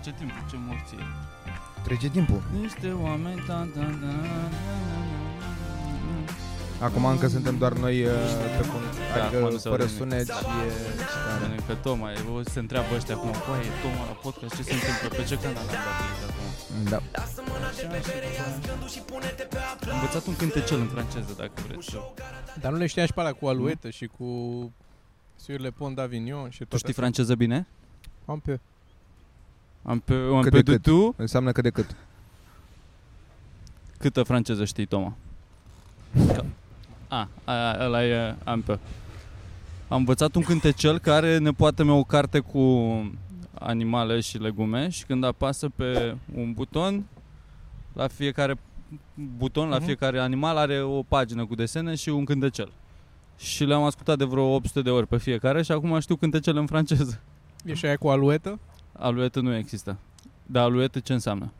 trece timpul, ce morție. Trece timpul. Niște oameni, da, da, da, Acum încă suntem doar noi uh, pe fund, Da, acum nu adică se fără aude sunet și e tare. Că Toma, o, se întreabă ăștia acum, băi, e Toma la podcast, ce se întâmplă? Pe ce canal am dat click acum? Da. Am învățat un cântecel în franceză, dacă vreți. Dar nu le știam și pe alea cu aluetă și cu Sur le Pont d'Avignon și Tu tot știi franceză bine? Am pe. Am pe, am Cât pe de de cât. tu. Înseamnă că de cât. Câtă franceză știi, Toma? A, a, ăla e am pe. Am învățat un cântecel care ne poate mea o carte cu animale și legume și când apasă pe un buton, la fiecare buton, la Mhm. fiecare animal are o pagină cu desene și un cântecel. Și le-am ascultat de vreo 800 de ori pe fiecare și acum știu cântecele în franceză. E și aia cu aluetă? Aluetă nu există. Dar aluetă ce înseamnă?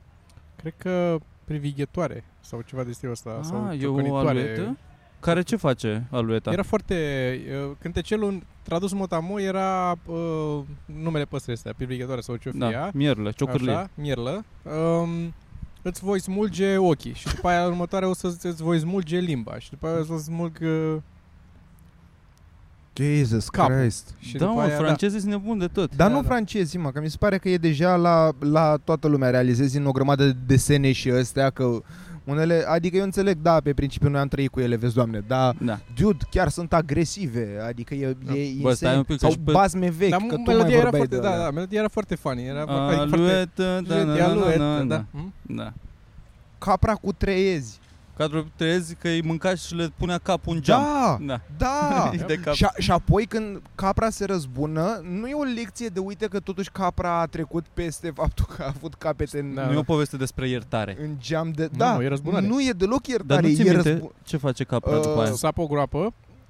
Cred că privighetoare sau ceva de stilul ăsta. sau Ah, e o ciocănitoare. aluetă? Care ce face alueta? Era foarte... uh, Cântecelul tradus motamo era uh, numele păsării astea, privighetoare sau ce-o fie da, ea. mierlă, ciocârlie. Așa, mierlă. Um, îți voi smulge ochii și după aia următoarea o să îți voi smulge limba și după aia o să smulg uh, Jesus Capul. Christ. și da, după mă, aia, francezii sunt nebuni de tot. Dar Da, nu da. francezii, mă, că mi se pare că e deja la, la toată lumea. Realizezi în o grămadă de desene și astea că unele, adică eu înțeleg, da, pe principiu noi am trăit cu ele, vezi, doamne, dar Da. dude, chiar sunt agresive, adică e, Da. e Bă, stai insane. un pic, că Sau și pe- bazme vechi, Dar că tu mai melodia era vorbeai foarte, de da, alea. da, melodia era foarte funny. Era foarte, foarte Aluetă, da, da, da, da, aluetă, da, da. da. Hm? da. Capra cu treiezi. Cadrul trezi că îi mânca și le punea capul în geam. Da, Da. da. de cap. și, a, și apoi când capra se răzbună, nu e o lecție de uite că totuși capra a trecut peste faptul că a avut capete în, Da. Nu e o poveste despre iertare. în geam de... Nu, da, nu, e răzbunare. nu e deloc Dar iertare, nu ți e minte răzbu- ce face capra Uh, după aia? Sapă o groapă,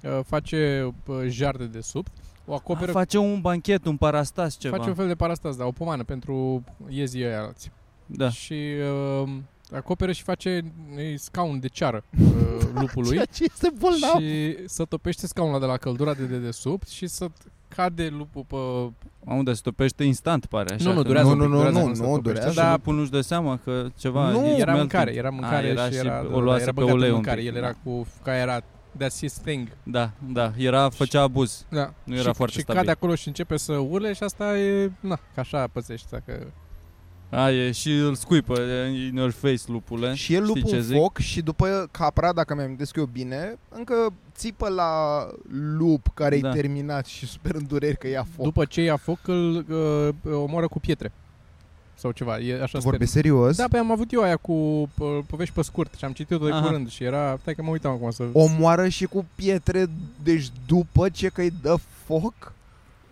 uh, face uh, jar de desubt, o A, acoperă, face un banchet, un parastas ceva. face un fel de parastas, da, o pomană pentru iezii ăia alții. Da. Și uh, acoperă și face e, scaun de ceară uh, lupului Ceea ce este bolnav. și să topește scaunul ăla de la căldura de dedesubt și să cade lupul pe... Am de se topește instant, pare. Așa nu, nu, că- durează Nu, un pic, nu, durează nu, până se nu, topește. durează. Și Da, lupul nu-și dă seama că ceva... Nu, e era smelting. mâncare, era mâncare era și și era, o luase era pe băgat în ulei un mâncare. pic, El da. era cu, ca era that's his thing. Da, da, era, făcea abuz. Da. Nu era și, foarte și stabil. cade acolo și începe să urle și asta e, na, că așa pățești dacă... A, e, și îl scuipă in your face lupule. Și e Știi lupul ce în zic? foc și după capra, dacă mi-am eu bine, încă țipă la lup care Da. e terminat și super îndureri că ia foc. După ce ia foc, îl uh, omoară cu pietre. Sau ceva, e așa Vorbești sper. serios? Da, pe am avut eu aia cu uh, povești pe scurt și am citit-o de Aha. curând și era... Stai că mă uitam acum să... Omoară și cu pietre, deci după ce că îi dă foc?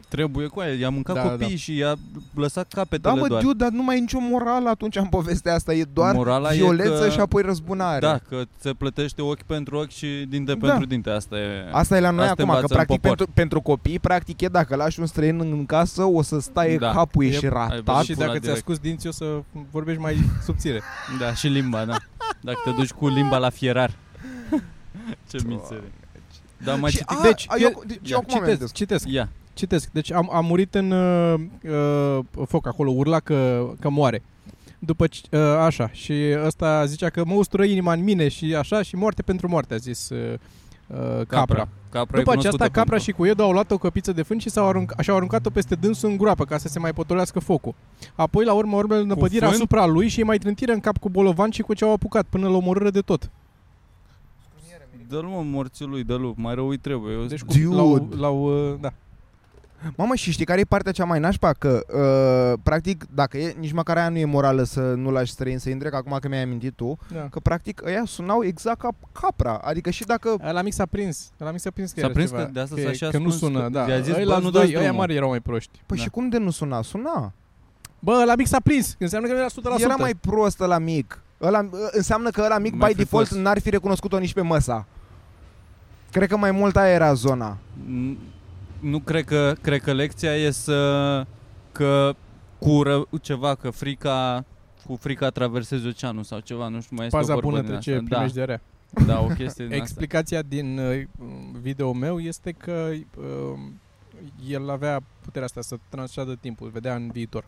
Trebuie cu aia, i-a mâncat Da, copiii da. și i-a lăsat Da, capetele mă, doar. dude, dar nu mai e nicio morală atunci în povestea asta. E doar Morala e violență că- și apoi răzbunare. Da, că se plătește ochi pentru ochi și dinte Da. pentru dinte. Asta e... Asta e la noi Asta acum, că învață în practic popor. pentru, pentru copii, practic e dacă lași un străin în casă, o să stai Da. capul, E- ești ai ratat. văzut? și pula dacă ți-a direct. scus dinții o să vorbești mai subțire. Da, și limba, da. Dacă te duci cu limba la fierar. Ce mițere. Da, mai și, citit. a, Deci, a, eu- eu, deci ia, eu acum mi-am Citesc, zis. citesc, Ia. Citesc. Deci am, am murit în uh, uh, foc acolo, urla că, că moare. După ce, uh, așa, și ăsta zicea că mă ustură inima în mine și așa și moarte pentru moarte, a zis uh, uh, capra. Capra. Capra e După aceasta, cunoscută capra pentru- și cuiedul au luat o căpiță de fân și s-au arunc- și-au aruncat-o peste dânsul în groapă ca să se mai potolească focul. Apoi, la urmă, urmele năpădirea fân? asupra lui și îi mai trântiră în cap cu bolovan și cu ce au apucat până la omorâre de tot. Dă-l mă morții lui, dă-l, mai rău îi trebuie. Eu Deci, zic, cu, Dude. l-au, l-au, uh, da. Mamă, și știi care e partea cea mai nașpa? Că, uh, practic, dacă e, nici măcar aia nu e morală să nu lași străin să intre, că acum că mi-ai amintit tu, da. că practic ăia sunau exact ca capra. Adică și dacă... La mic s-a prins. La mic s-a prins că S-a era prins ceva, că de asta că, s-a și că nu ascuns, sună, că da. i-a zis, bă, Ăia nu doi, dați ăia drumul. mari erau mai proști. Păi Da. și cum de nu suna? Suna. Bă, la mic s-a prins. Înseamnă că nu era 100%. Era mai prost la mic. Ăla, înseamnă că ăla mic, Mai by default, fripos. n-ar fi recunoscut-o nici pe măsa. Cred că mai mult aia era zona. N- Nu cred că, cred că lecția e să că cu ră, ceva, că frica cu frica traversezi oceanul sau ceva, nu știu, mai este Paza o vorbă bună din trece asta. primești de rea. Da, da, o chestie din asta. Explicația din uh, video meu este că uh, el avea puterea asta să transceadă timpul, vedea în viitor.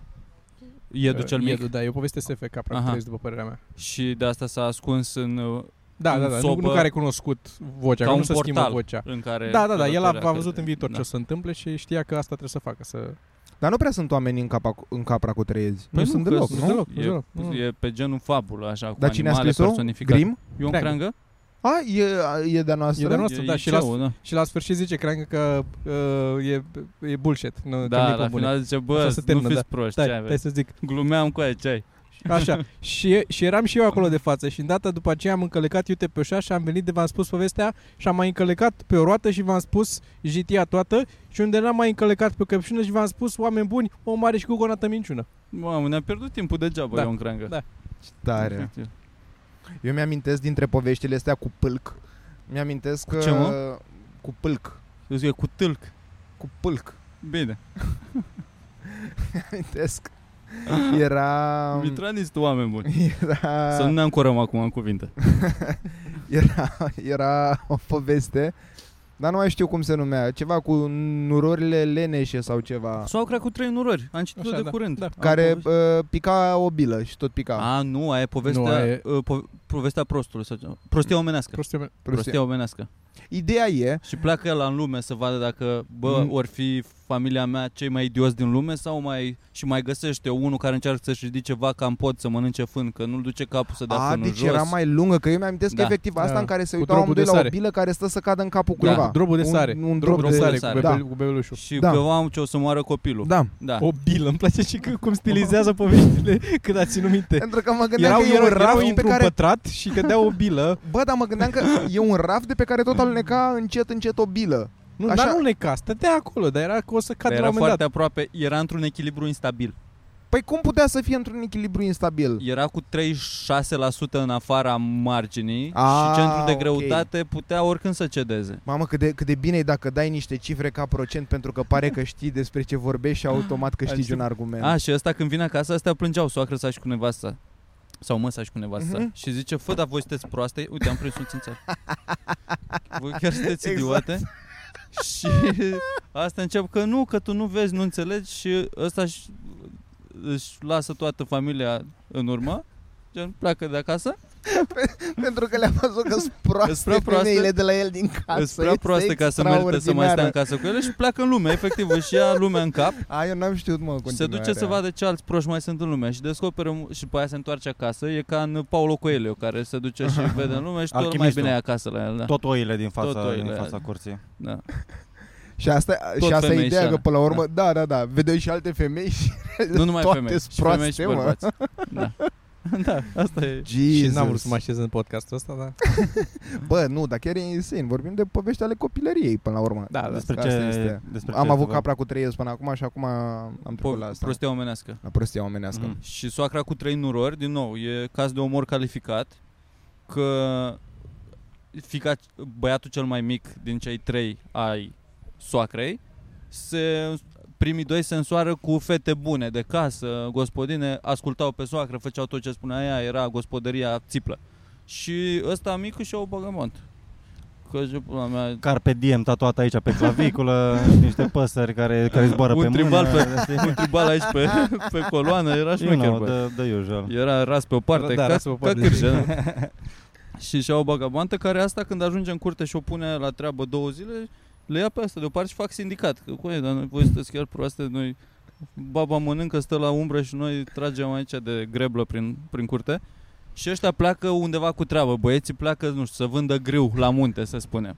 Iedu cel mic. Iedu, da, e o poveste SF capra Aha. cu trăiesc, după părerea mea. Și de asta s-a ascuns în, uh, Da, În da, da, nu, sobă, nu care a recunoscut vocea, ca că un nu se schimbă portal vocea. în care... Da, da, da, el a, călătorea a văzut către- în viitor da. ce o să se întâmple și știa că asta trebuie să facă, să... Dar nu prea sunt oameni în, capa, în capra cu treiezi. Păi nu, sunt că deloc, sunt nu? deloc. E, deloc, nu. e pe genul fabulă, așa, cu Dar cine a animale scris-o? personificate. Grim? Ion Creangă. Creangă? A, e, e de-a noastră? E de-a noastră. E da, și liceu, da. Și la sfârșit zice Creangă că uh, e, e bullshit. Nu, că Da, nu-i la pe bune. final zice, Așa bă, se nu termină, fiți da. proști, Stai, ce stai aveți? să zic. Glumeam cu aia, ce ai? Așa. și, și eram și eu acolo de față și îndată după aceea am încălecat iute pe ușa și am venit de v-am spus povestea și am mai încălecat pe o roată și v-am spus jitia toată și unde n-am mai încălecat pe o căpșună și v-am spus oameni buni, o mare și cu gonată minciună. Mamă, ne-a pierdut timpul degeaba, Da, Ion Creangă. da. Tare. Efectiv. Eu mi-amintesc dintre poveștile astea cu pâlc. Mi-amintesc Cu că... ce, mă? Cu pâlc. Eu zic, e cu tâlc. Cu pâlc. Bine. Mi-amintesc. Era... Mitraniți tu, oameni buni. Era... Să nu ne ancorăm acum în cuvinte. Era, era o poveste, dar nu mai știu cum se numea, ceva cu nurorile leneșe sau ceva, S-au creat cu trei nurări. Am citit Așa, de da, curând. da. Am care povestit. uh, pica o bilă și tot pica. A, nu, aia e povestea, Nu, aia e- uh, po- povestea prostului. Sau ceva. Prostia omenească. Prostie, Prostie. Prostia omenească. Ideea e, Și pleacă el în lume să vadă dacă, bă, Mm. ori fi familia mea cei mai idioți din lume sau mai... Și mai găsește unul care încearcă să-și ridice vaca în pod să mănânce fân, că nu-l duce capul să dea a, fânul deci jos. era mai lungă, că eu mi-amintesc Da. că efectiv asta Da. în care se Cu uitau drobul amândoi de la o sare. bilă care stă să cadă în capul Da. cuiva. Drobul de Un- sare. Un, drobul drop de de sare, sare. cu, Da. bebel, cu bebelușul. Și Da. că am ce o să moară copilul. Da, Da. O bilă, îmi place și că, cum stilizează poveștile când a ținut minte. pentru că mă gândeam Erau, că e erau, un erau raft pe într-un care... pătrat și cădea o bilă. Bă, dar mă gândeam că e un raft de pe care tot aluneca încet, încet o bilă. Nu, Așa- dar nu neca, stătea acolo, dar era că o să cadă Dar la era un moment foarte dat. aproape, era într-un echilibru instabil. Păi cum putea să fie într-un echilibru instabil? Era cu 36% în afara marginii Ah, și centrul de ok. greutate putea oricând să cedeze. Mamă, cât de, cât de bine e dacă dai niște cifre ca procent pentru că pare că știi despre ce vorbești și automat câștigi Adică- un argument. A, și ăsta când vine acasă, astea plângeau, soacră sa și cu nevasta. Sau măsa și cu nevasta. Mhm. Și zice, fă, dar voi sunteți proaste? Uite, am prins un țințar. voi chiar sunteți Exact. idiote? Și asta încep că nu, că tu nu vezi, nu înțelegi și ăsta își, își lasă toată familia în urmă, gen pleacă de acasă, Pentru că le-a văzut că sunt proaste, Îs prea proaste. femeile de la el din casă. Îs prea Este proaste ca să merită să mai stea în extraordinară. casă cu ele și pleacă în lume, efectiv, își ia lumea în cap A, eu n-am știut, mă, se duce să vadă ce alți proști mai sunt în lume și descoperă mu- și după aia se întoarce acasă, e ca în Paulo Coelho, care se duce și vede în lume și tot mai Alchimistul. bine e acasă la el, da. Tot oile din fața, Tot oile. din fața curții. da. Și asta, Tot și asta e femei ideea, și că alea. până la urmă, da, da, da, vedeai și alte femei și Nu numai toate femei, sunt și femei și proaste, mă. bărbați. Da. da, asta e. Și Jesus. n-am vrut să mă așez în podcastul ăsta, dar... Bă, nu, dar chiar e insane. Vorbim de povești ale copilăriei până la urmă. Da, da. Despre Asta ce, este. despre Am ce avut vă- capra cu trei până acum și acum am trecut la Po- asta. prostia omenească. La prostia omenească. Mm. Și soacra cu trei nurori, din nou, e caz de omor calificat, că fica, băiatul cel mai mic din cei trei ai soacrei, se, primii doi se însoară cu fete bune de casă, gospodine, ascultau pe soacră, făceau tot ce spunea ea, era gospodăria țiplă. Și ăsta micu și-o băgămont. Că și pula mea, Carpe diem tatuat aici pe claviculă, niște păsări care, care zboară Un pe tribal mână. pe- un tribal aici pe, pe coloană, era You șmecher, know, bă. the, the usual. Era ras pe o parte, Da, ca, ras pe o ca parte. cârje, da. și și-au o bagabantă care asta când ajunge în curte și o pune la treabă două zile, le ia pe asta deoparte și fac sindicat. Că, cu dar noi voi sunteți chiar proaste, noi baba mănâncă, stă la umbră și noi tragem aici de greblă prin, prin curte. Și ăștia pleacă undeva cu treabă. Băieții pleacă, nu știu, să vândă grâu la munte, să spunem.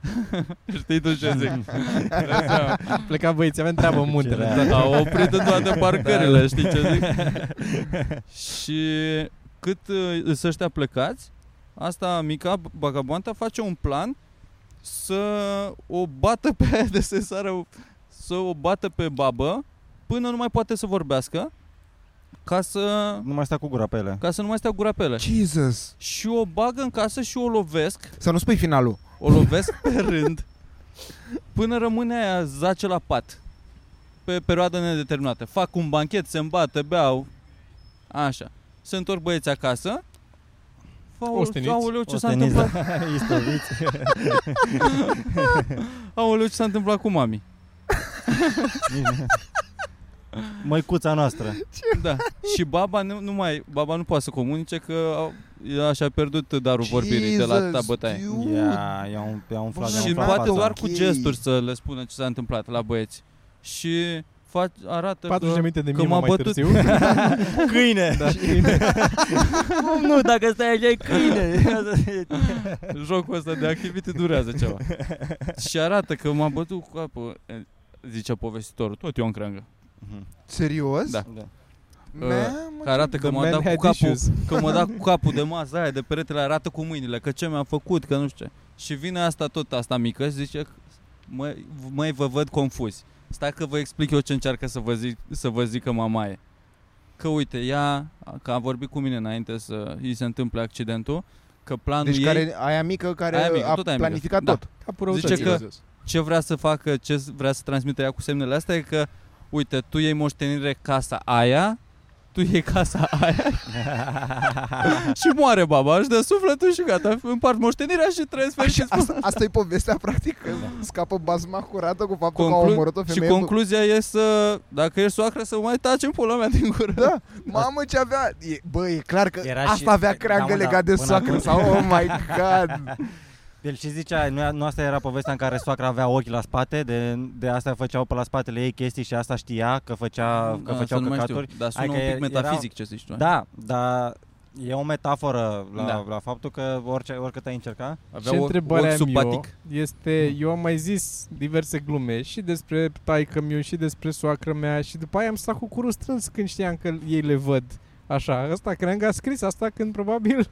Știi tu ce zic? Dai seama. Pleca băieții, avem treabă în muntele. Ce Da. Au oprit în toate parcările, știi ce zic? și cât uh, sunt ăștia plecați, asta mica bagaboanta face un plan să o bată pe aia de se sară, să o bată pe babă până nu mai poate să vorbească ca să, Nu mai sta cu gura pe ele. ca să nu mai stea gura pe ele. Jesus. Și o bagă în casă și o lovesc Să nu spui finalul. o lovesc pe rând până rămâne aia zace la pat pe perioadă nedeterminată. Fac un banchet, se îmbată, beau. Așa. Se întorc băieți acasă. Osteniți. Aoleu, ce s-a Osteniți, întâmplat? da. Istoviți. Aoleu, ce s-a întâmplat cu mami? Măicuța noastră. Da. Și baba nu, nu mai, baba nu poate să comunice că au- ea și-a pierdut darul vorbirii de la atâta Jesus, bătaie. dude. Ia, ia un, ia un flag, Bă, ia Și un flag poate fața. doar cu Ok. gesturi să le spună ce s-a întâmplat la băieți. Și fac, arată 40 de că, minute de că mine m-a mai bătut. târziu. Câine! Da, câine. nu, dacă stai așa e câine. jocul ăsta de activity durează ceva. și arată că m-a bătut cu capul. E, Zicea povestitorul, tot Ion Creangă. Serios? Da. Da. Mamă, Că arată că The m-a man dat cu had capul, issues. că m-a dat cu capul de masă aia, de peretele, arată cu mâinile, că ce mi-a făcut, că nu știu ce. Și vine asta tot, asta mică și zice, măi, măi, vă văd confuzi. Stai că vă explic eu ce încearcă să vă, zic, să vă zică mamaie. Că uite, ea, că a vorbit cu mine înainte să îi se întâmple accidentul, că planul Deci ei, care, aia mică care Aia mică, a tot aia mică. planificat Da. tot. Capul Zice răutății. că- ce vrea să facă, ce vrea să transmită ea cu semnele astea e că, uite, tu iei moștenire casa aia, tu iei casa aia și moare baba, își dă sufletul și gata, împart moștenirea și trăiesc Așa, fericit. asta, asta e povestea, practic, că scapă bazma curată cu faptul că a Conclu- omorât o și femeie. concluzia e să, dacă ești soacră, să mai taci în pula mea din gură. Da, mamă ce avea e, Bă, e clar că Era asta și- avea da, creangă mă, da, legat de până soacră acum. sau Oh my god El și zicea, nu, nu asta era povestea în care soacra avea ochi la spate, de, de asta făceau pe la spatele ei chestii și asta știa că, făcea, că Da, făceau să nu mai căcaturi. știu, Dar sună Adică un pic era- metafizic ce zici tu. Da, dar e o metaforă la, Da. la faptul că orice, oricât ai încerca. Avea Ce o- întrebarea ochi am sub eu batic. este, eu am mai zis diverse glume și despre taică miu și despre soacră mea și după aia am stat cu curul strâns când știam că ei le văd. Așa, ăsta cred că a scris asta când probabil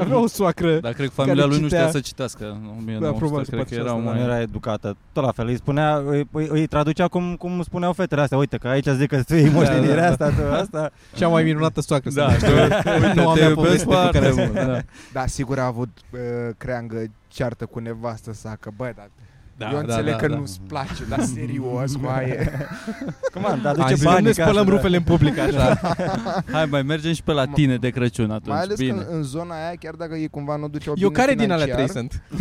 avea o soacră. Dar cred că familia care lui nu știa citea- să citească în Da, 1900, probabil, cred poate că și erau asta, Nu mai... era educată. Tot la fel, îi spunea, îi, îi, îi traducea cum, cum spuneau fetele astea. Uite că aici zic că tu iei moștenirea da, da. asta, tu asta. Cea mai minunată soacră. Da, să știu. zic. Uite, Noua te mea iubesc poveste cu foarte care- mult. Da. Da, sigur a avut uh, creangă ceartă cu nevastă sa Că bă, dar Da, eu înțeleg că da. nu-ți place Dar serios, mai Cum am, dar Hai duce să nu bani ne ca spălăm așa, da. rufele în public așa. Hai, mai mergem și pe la tine de Crăciun atunci. Mai ales Bine. că în, în zona aia Chiar dacă ei cumva nu duceau Eu bine care din alea financiar, trei sunt?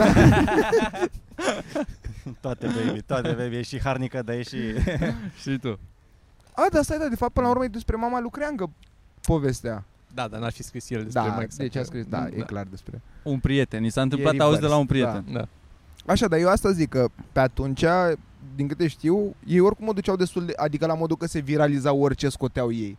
Toate baby, toate baby. E și harnică, dar e și... Și tu. A, dar stai, da, de fapt până la urmă e despre mama lui Creangă Povestea Da, dar n-a fi scris el despre Da, mai exact. deci a scris, da, e Da. clar despre Un prieten. Ni s-a întâmplat, E auzi de revers, la un prieten. Da. Așa, dar eu asta zic că pe atunci, din câte știu, ei oricum o duceau destul de... Adică la modul că se viraliza orice scoteau ei.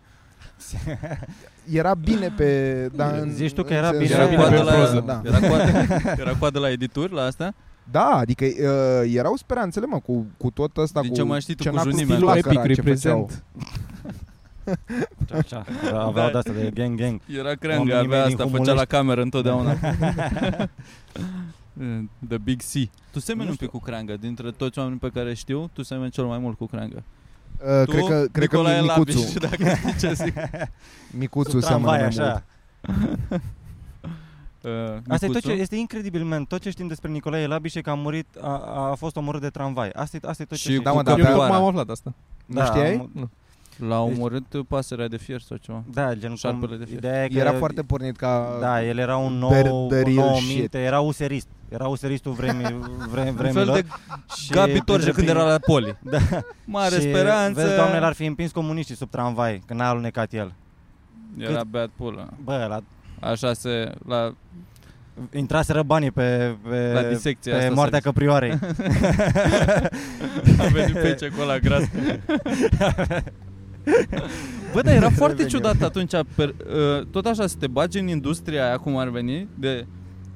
Era bine pe... Da, în, Zici tu că în era sensul- bine. Era bine coadă pe la, proză, da. era, coadă, era coadă la edituri la asta? Da, adică uh, erau speranțele, mă, cu, cu tot ăsta, Din cu ce mai știi tu, cu cenacul junimea. stilul Stilul flacăra epic ce făceau. reprezent. Așa, aveau Da. de asta de gang gang. Era creangă, Oamenii avea mei din asta, făcea Humulești. la cameră întotdeauna. The Big C. Tu semeni Nu un pic cu creangă. Dintre toți oamenii pe care știu, tu semeni cel mai mult cu creangă. Uh, tu, cred că, cred că Nicolae Micuțu, Labiș, dacă știi ce zic. Micuțu Sub seamănă tramvai, mai așa. mult. Uh, Asta e tot Micuțu. ce, este incredibil, man. Tot ce știm despre Nicolae Labiș e că a murit, a, a fost omorât de tramvai. Asta e, asta e tot ce Și știm. Da, mă, cu da, Eu avea- tocmai căprioara. am aflat asta. Nu știai? am- L-a Deci- omorât pasărea de fier sau ceva. Da, genul Șarpele cum, de fier. ideea e că Era foarte pornit ca... Da, el era un nou, The- un the real nou shit. minte, era userist. Era useristul vremi, vrem, Un fel vremilor. de și Gabi Torje printre când era la poli. Da. Mare și, speranță. Vezi, doamne, l-ar fi împins comuniștii sub tramvai, când n-a alunecat el. Era beat pulă. Bă, la, Așa se... La, intraseră banii pe, pe, la disecție pe asta moartea se- căprioarei. A venit pe ce cu ăla gras. Bă, dar era foarte Revenim. ciudat atunci. Per, uh, tot așa să te bagi în industria aia, cum ar veni, de...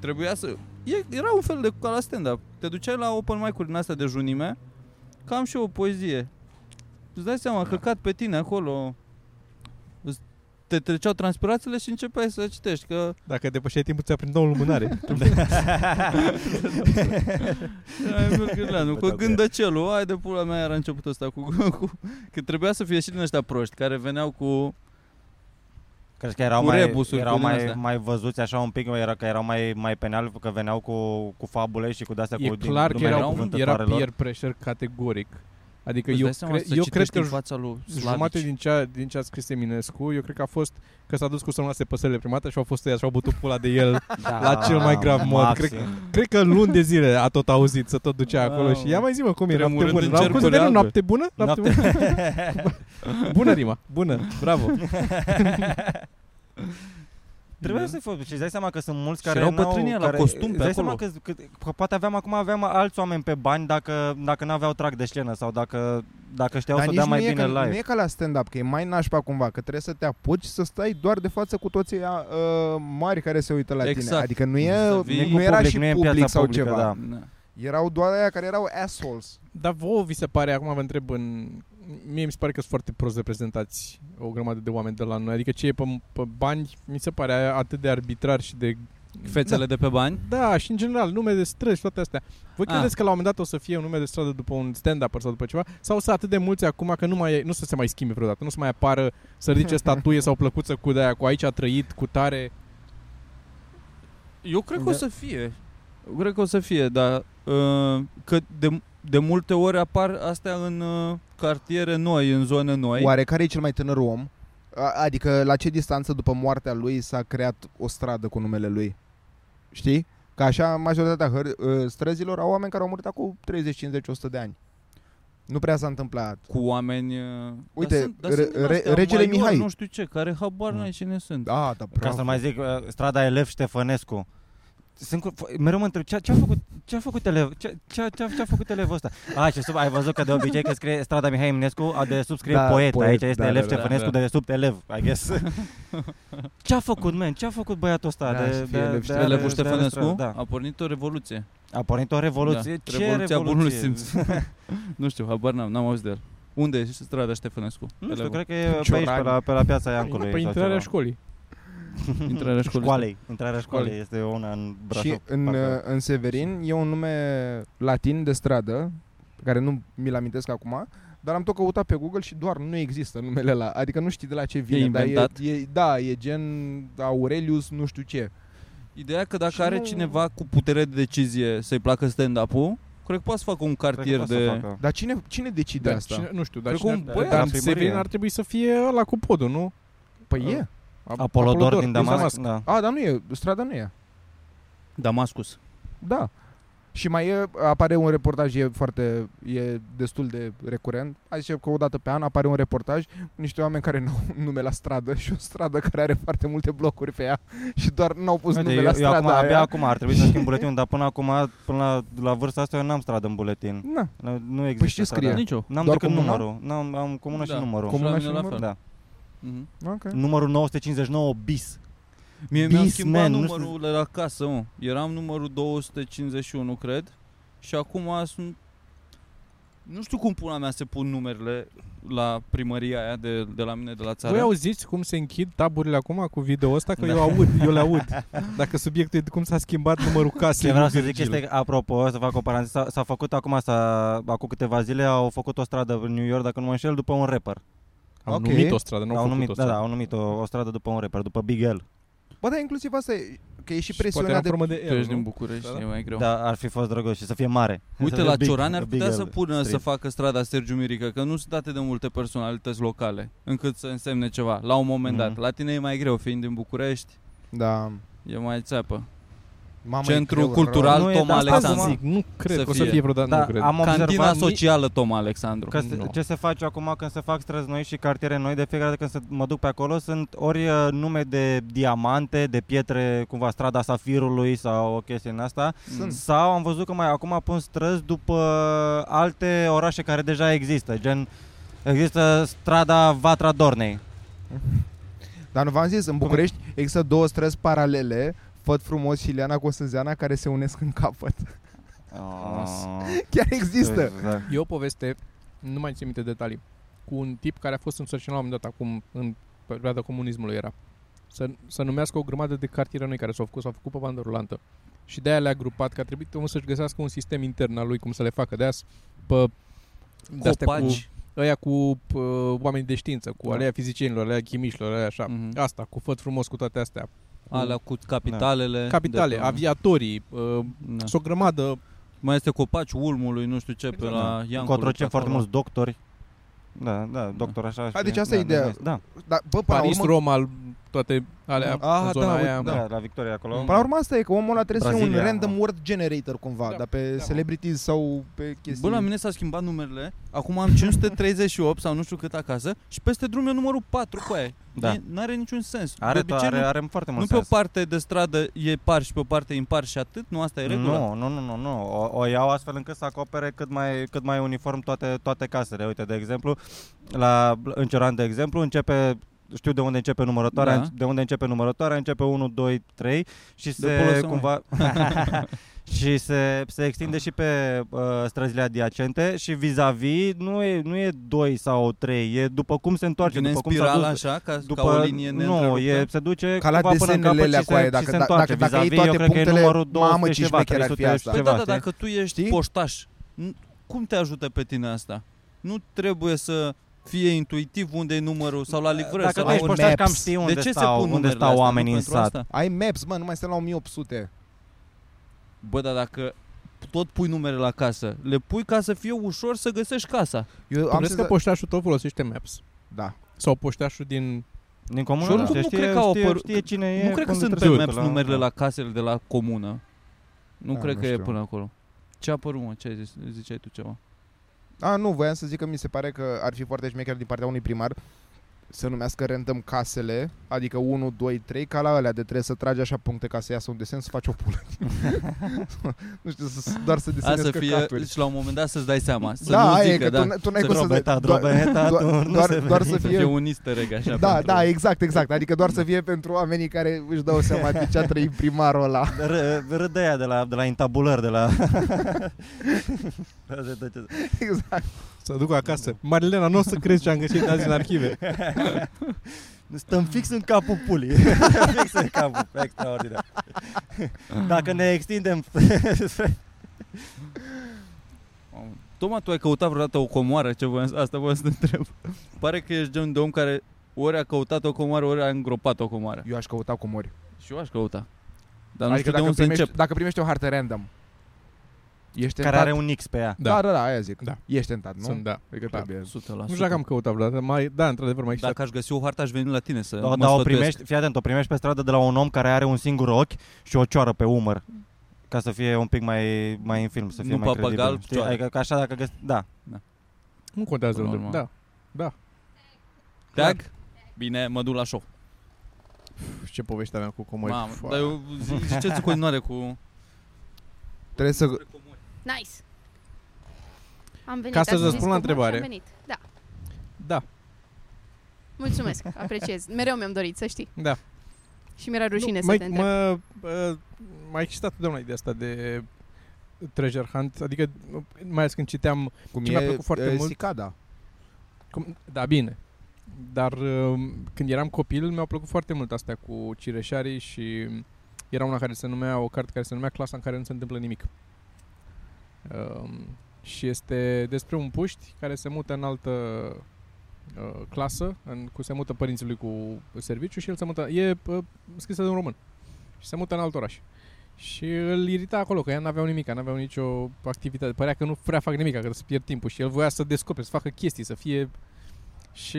Trebuia să... E, era un fel de ca la stand-up. Te duceai la open mic-uri din astea de junime, cam și o poezie. Îți dai seama, căcat pe tine acolo. Îți- Te treceau transpirațiile și începeai să citești, că Dacă depășeai timpul, ți-a prins două lumânare. Ai Mârgâleanu, Bă, cu da, gândăcelul, hai de pula mea era început ăsta cu, cu, Că trebuia să fie și din ăștia proști Care veneau cu Crezi că erau Cu mai, rebusuri, erau cu din mai, astea. mai văzuți așa un pic, era că erau mai, mai penal, că veneau cu, cu fabule și cu de-astea E cu din clar că lumea era, era cuvântătoarelor. peer pressure categoric. Adică Îți eu, dai seama cre- să eu cred citești că în fața lui jumate Slavici? din ce, a, din ce a scris Eminescu, eu cred că a fost că s-a dus cu să păsările primată și au fost ăia și au bătut pula de el. Da, La cel mai grav mod, maxim. cred Cred că luni de zile a tot auzit, să tot ducea Wow. acolo și ia mai zi mă cum e, noapte Tremurând bună. în Cum se cercuri termină, albe. noapte bună? Noapte bună? bună rima, bună, bravo. Trebuia să-i fost. Și îți dai seama că sunt mulți Și care erau n-au... bătrânii la care, costum îți pe dai seama acolo. că, că, că, poate aveam acum aveam alți oameni pe bani dacă, dacă n-aveau trag de scenă sau dacă, dacă știau Dar să nici dea mai nu, e bine ca, live. nu e ca la stand-up, că e mai nașpa cumva, că trebuie să te apuci să stai doar de față cu toții uh, mari care se uită la tine. Exact. Adică nu, e, Să vii nu cu era public, și nu e în public piața sau publică, ceva. da. Da. Erau doar aia care erau assholes. Dar vouă vi se pare, acum vă întreb, în, mie mi se pare că sunt foarte prost reprezentați o grămadă de oameni de la noi. Adică ce e pe, pe bani, mi se pare atât de arbitrar și de... Fețele de pe bani? Da, și în general, nume de străzi și toate astea. Voi Ah. credeți că la un moment dat o să fie un nume de stradă după un stand-up sau după ceva? Sau să atât de mulți acum că nu, mai, e- nu să se mai schimbe vreodată, nu să mai apară să ridice statuie sau plăcuță cu de cu aici a trăit, cu tare. Eu cred că o Da. să fie. Eu cred că o să fie, dar uh, că de, de multe ori apar astea în uh, cartiere noi, în zone noi. Oare care e cel mai tânăr om? A- Adică la ce distanță după moartea lui s-a creat o stradă cu numele lui? Știi? Că așa majoritatea hăr- ă, străzilor au oameni care au murit acum 30, 50, 100 de ani. Nu prea s-a întâmplat. cu oameni... uh, Uite, dar sunt, dar re- sunt din re- astea regele maiori, Mihai. nu știu ce, care habar n-ai cine sunt. Da, da, Ca bravo. să mai zic, uh, strada Elev Ștefănescu. Sunt cu, f- mereu mă întreb, ce, ce a făcut, ce a făcut elev, ce, ce, ce, ce a făcut elevul ăsta? A, și sub, ai văzut că de obicei că scrie strada Mihai Eminescu, a de sub scrie Da, poet, poet, aici este da, elev da, da, Ștefănescu, da. de sub elev, I guess. ce a făcut, man? Ce a făcut băiatul ăsta? Da, de, să fie de, elev de, Ștefănescu. are- Elevul de are Ștefănescu stradă, a pornit o revoluție. Da. A pornit o revoluție. Da, Ce revoluția revoluție? bunului simț. nu știu, habar n-am, n-am auzit de el. Unde e strada Ștefănescu? Nu știu, Elevul. cred că e pe aici, Ciorani. pe la, pe la piața Iancului. Pe sau intrarea ceva. școlii. Intrarea școlii. Școalei. Intrarea școlii Școalei. este una în Brașov. Și în, parcă. în Severin e un nume latin de stradă, pe care nu mi-l amintesc acum, dar am tot căutat pe Google și doar nu există numele la, adică nu știi de la ce vine. dar inventat? e, e, da, e gen Aurelius nu știu ce. Ideea că dacă Și are nu- cineva cu putere de decizie să-i placă stand-up-ul, cred că poate să facă un Cred că cartier poate să de... facă. Dar cine, cine decide Dar asta? cine, nu știu, dar, Cred că cine, un băiat dar la în primărie. Severin ar trebui să fie ăla cu podul, nu? Păi Uh, e. Ap- Apolodor din Damasc. Damasc. Da. A, dar nu e, strada nu e. Damascus. Da. Și mai e, apare un reportaj, e foarte, e destul de recurent. Hai să zicem că o dată pe an apare un reportaj cu niște oameni care nu au nume la stradă și o stradă care are foarte multe blocuri pe ea și doar n-au pus Uite, nume eu, la eu strada acum, abia aia. acum ar trebui să schimb buletinul, dar până acum, până la, la vârsta asta, eu n-am stradă în buletin. Na, Nu există ce stradă. scrie? Nicio. N-am Doar decât comuna? numărul. N-am, am comună Da. și numărul. Comuna la și mine la numărul? fel. Da. Mhm. ok. Numărul 959 bis. Mie mi-am Bis, schimbat man, nu numărul de la casă, mă. Eram numărul 251, cred. Și acum sunt... Nu știu cum pula mea se pun numerele la primăria aia de, de la mine, de la țară. Voi auziți cum se închid taburile acum cu video ăsta? Că Da. eu aud, eu le aud. Dacă subiectul e de cum s-a schimbat numărul casei. Ce vreau lui să zic Virgil. este, apropo, să fac o paranteză, s-a, s-a făcut acum, s-a, acum câteva zile, au făcut o stradă în New York, dacă nu mă înșel, după un rapper. Au Ok. numit o stradă, nu au, au făcut numit, o da, stradă. da, au numit o, o stradă după un rapper, după Big L. Bă, dar inclusiv asta e, că e și Și poate presiunea era de... formă de Tu L, ești nu? din București, Da, da. e mai greu. Da, ar fi fost drăguț și să fie mare. Uite, Să la fie Cioran ar big putea L să pună street. să facă strada Sergiu Mirică, că nu sunt atât de multe personalități locale încât să însemne ceva, la un moment Mhm. dat. La tine e mai greu, fiind din București, Da. e mai țeapă. Mamă, e Centrul greu, cultural Nu e Tom de asta, Alexandru. Zic, nu cred Să că o să fie. fie vreodată, Da, nu cred. am Cantina observat socială Tom Alexandru. Că se- Nu. ce se face acum când se fac străzi noi și cartiere noi, de fiecare dată când se, mă duc pe acolo, sunt ori uh, nume de diamante, de pietre, cumva strada Safirului sau o chestie în asta, Sunt. sau am văzut că mai acum pun străzi după alte orașe care deja există, gen există strada Vatra Dornei. Dar nu v-am zis, în București există două străzi paralele, Făt frumos și Ileana Cosânzeana, care se unesc în capăt. Oh. Chiar există. Da. E o poveste, nu mai țin minte detalii, cu un tip care a fost însărcinat la un moment dat, acum, în perioada comunismului era, să, să numească o grămadă de cartiere noi care s-au făcut, s-au făcut pe bandă rulantă. Și de-aia le-a grupat, că a trebuit omul să-și găsească un sistem intern al lui, cum să le facă. De-aia s- pe de-astea cu, Copaci. ăia cu uh, oameni de știință, cu Da. alea fizicienilor, alea chimiștilor, alea așa. Mhm. Asta, cu făt frumos, cu toate astea. Cu Alea cu capitalele. capitale, de pe- aviatorii, uh, Da. sunt o grămadă Mai este copaci ulmului, nu știu ce, pe Exact, la Da. Iancul. Cotroceni pe foarte acolo. mulți doctori. Da, da, doctor așa. A, știi? deci asta e da, ideea. Da, da, Da, bă, până la Paris, urmă, Roma, toate alea, Ah, în zona da, aia. uite, da, la Victoria acolo. Mm. până la urmă asta e că omul ăla trebuie să fie un Brazilia, random da. word generator cumva, Da, dar pe da. celebrities sau pe chestii. Bă, la mine s-a schimbat numerele, acum am 538 sau nu știu cât acasă și peste drum e numărul 4 cu aia. Da. E- N-are niciun sens. Are, de obicei are, nu, are foarte nu mult pe o sens. parte de stradă e par și pe o parte impar și atât, nu asta e regula. Nu, nu, nu, nu, nu. O, o iau astfel încât să acopere cât mai, cât mai uniform toate, toate casele. Uite, de exemplu, la, în Cioran, de exemplu, începe știu de unde începe numărătoarea, Da. de unde începe numărătoarea, începe 1, 2, 3 și De se acolo să cumva și se, se extinde și pe uh, străzile adiacente și vis-a-vis nu e, nu e 2 sau 3, e după cum se întoarce, Vine în după cum s-a spirală dus, așa, ca, după, ca o linie nu, neîntreruptă? e, se duce Ca la cumva până în desenele capăt alea și cu aia, se, dacă- și se dacă- întoarce. dacă iei Vis-a-vis, toate eu cred că e punctele, numărul mamă, 200 ce ceva, șmecher ar fi 300 asta. Păi ceva, da, da, știi? dacă tu ești Știi? poștaș, n- cum te ajută pe tine asta? Nu trebuie să fie intuitiv unde e numărul sau la livrări Dacă sau tu la ești un poștaș, Maps. cam știi De unde ce se stau, pun unde numerele stau astea? oamenii Nu în pentru sat. asta? Ai Maps, mă, nu mai stăm la 1800. Bă, dar dacă tot pui numere la casă, le pui ca să fie ușor să găsești casa. Eu Tu am crezi că senza- poștașul tot folosește Maps? Da. Sau poștașul din... Din comună, Și oricum da, nu știe, cred că au știe, apărut- știe cine e. nu cred că când sunt pe trebuie să Maps ducă la- numerele da. la casele de la comună. Nu Da, cred nu că e știu. până acolo. Ce a apărut, mă? Ce ai zis? Ziceai tu ceva? A, nu, voiam să zic că mi se pare că ar fi foarte șmecher din partea unui primar să numească random casele, adică 1, 2, 3, ca la alea de trebuie să tragi așa puncte ca să iasă un desen, să faci o pulă. nu știu, să, doar să A, desenezi să fie, căcaturi. și la un moment dat să-ți dai seama. Să da, nu aia e zică, că da. tu, n- tu n-ai Să cum să... Drobeta, doar- drobeta, doar- tu nu doar, se doar să Să fie fie... un easter egg așa. Da, pentru- da, exact, exact. Adică doar să fie pentru oamenii care își dau seama de ce a trăit primarul ăla. Ră- Râd de aia de la, de la intabulări, de la... Exact. Să duc acasă. Marilena, nu o să crezi ce am găsit azi în arhive. Stăm fix în capul pulii. fix în capul, extraordinar. Dacă ne extindem... Toma, tu ai căutat vreodată o comoară? Ce voiam, să- asta voiam să te întreb. Pare că ești genul de om care ori a căutat o comoară, ori a îngropat o comoară. Eu aș căuta comori. Și eu aș căuta. Dar nu Adică știu de dacă unde să primești, încep. dacă primești o hartă random, ești care tentat? are un X pe ea. Da, da, da, aia zic. Da. Ești tentat, nu? Sunt, da. Adică Da. trebuie. 100%. Nu știu dacă am căutat vreodată. Mai, da, într-adevăr, mai există. Dacă aș găsi o hartă, aș veni la tine să Da, mă dar o sfătuiesc. primești, fii atent, o primești pe stradă de la un om care are un singur ochi și o cioară pe umăr. Ca să fie un pic mai, mai în film, să fie Nu mai papagal, credibil. Știi? cioară. Adică că așa dacă găsi... Da. Nu contează Până la unde. urmă. Da. Tag? Bine, mă duc la show. Pf, Ce poveste aveam cu comori. Mamă, Foa. dar eu zi- ziceți în continuare cu... Trebuie să... Nice. Am venit. Ca să ați zis răspund la comori întrebare. și Am venit. Da. Da, Mulțumesc, apreciez. Mereu mi-am dorit, să știi. da. Și mi-era rușine Nu, să mai, te întreb. mă, uh, mai existat totdeauna ideea asta de treasure hunt, adică mai ales când citeam Cum Ce e, mi-a plăcut foarte e, mult? Cicada. Cum, da, bine. Dar uh, când eram copil mi-au plăcut foarte mult astea cu cireșarii și era una care se numea, o carte care se numea Clasa în care nu se întâmplă nimic. Um, și este despre un puști care se mută în altă uh, clasă, în, cu se mută părinții lui cu serviciu și el se mută, e uh, scrisă de un român și se mută în alt oraș. Și îl irita acolo, că ea n-aveau nimic, n-aveau nicio activitate. Părea că nu vrea fac nimic, că să pierd timpul. Și el voia să descopere, să facă chestii, să fie... Și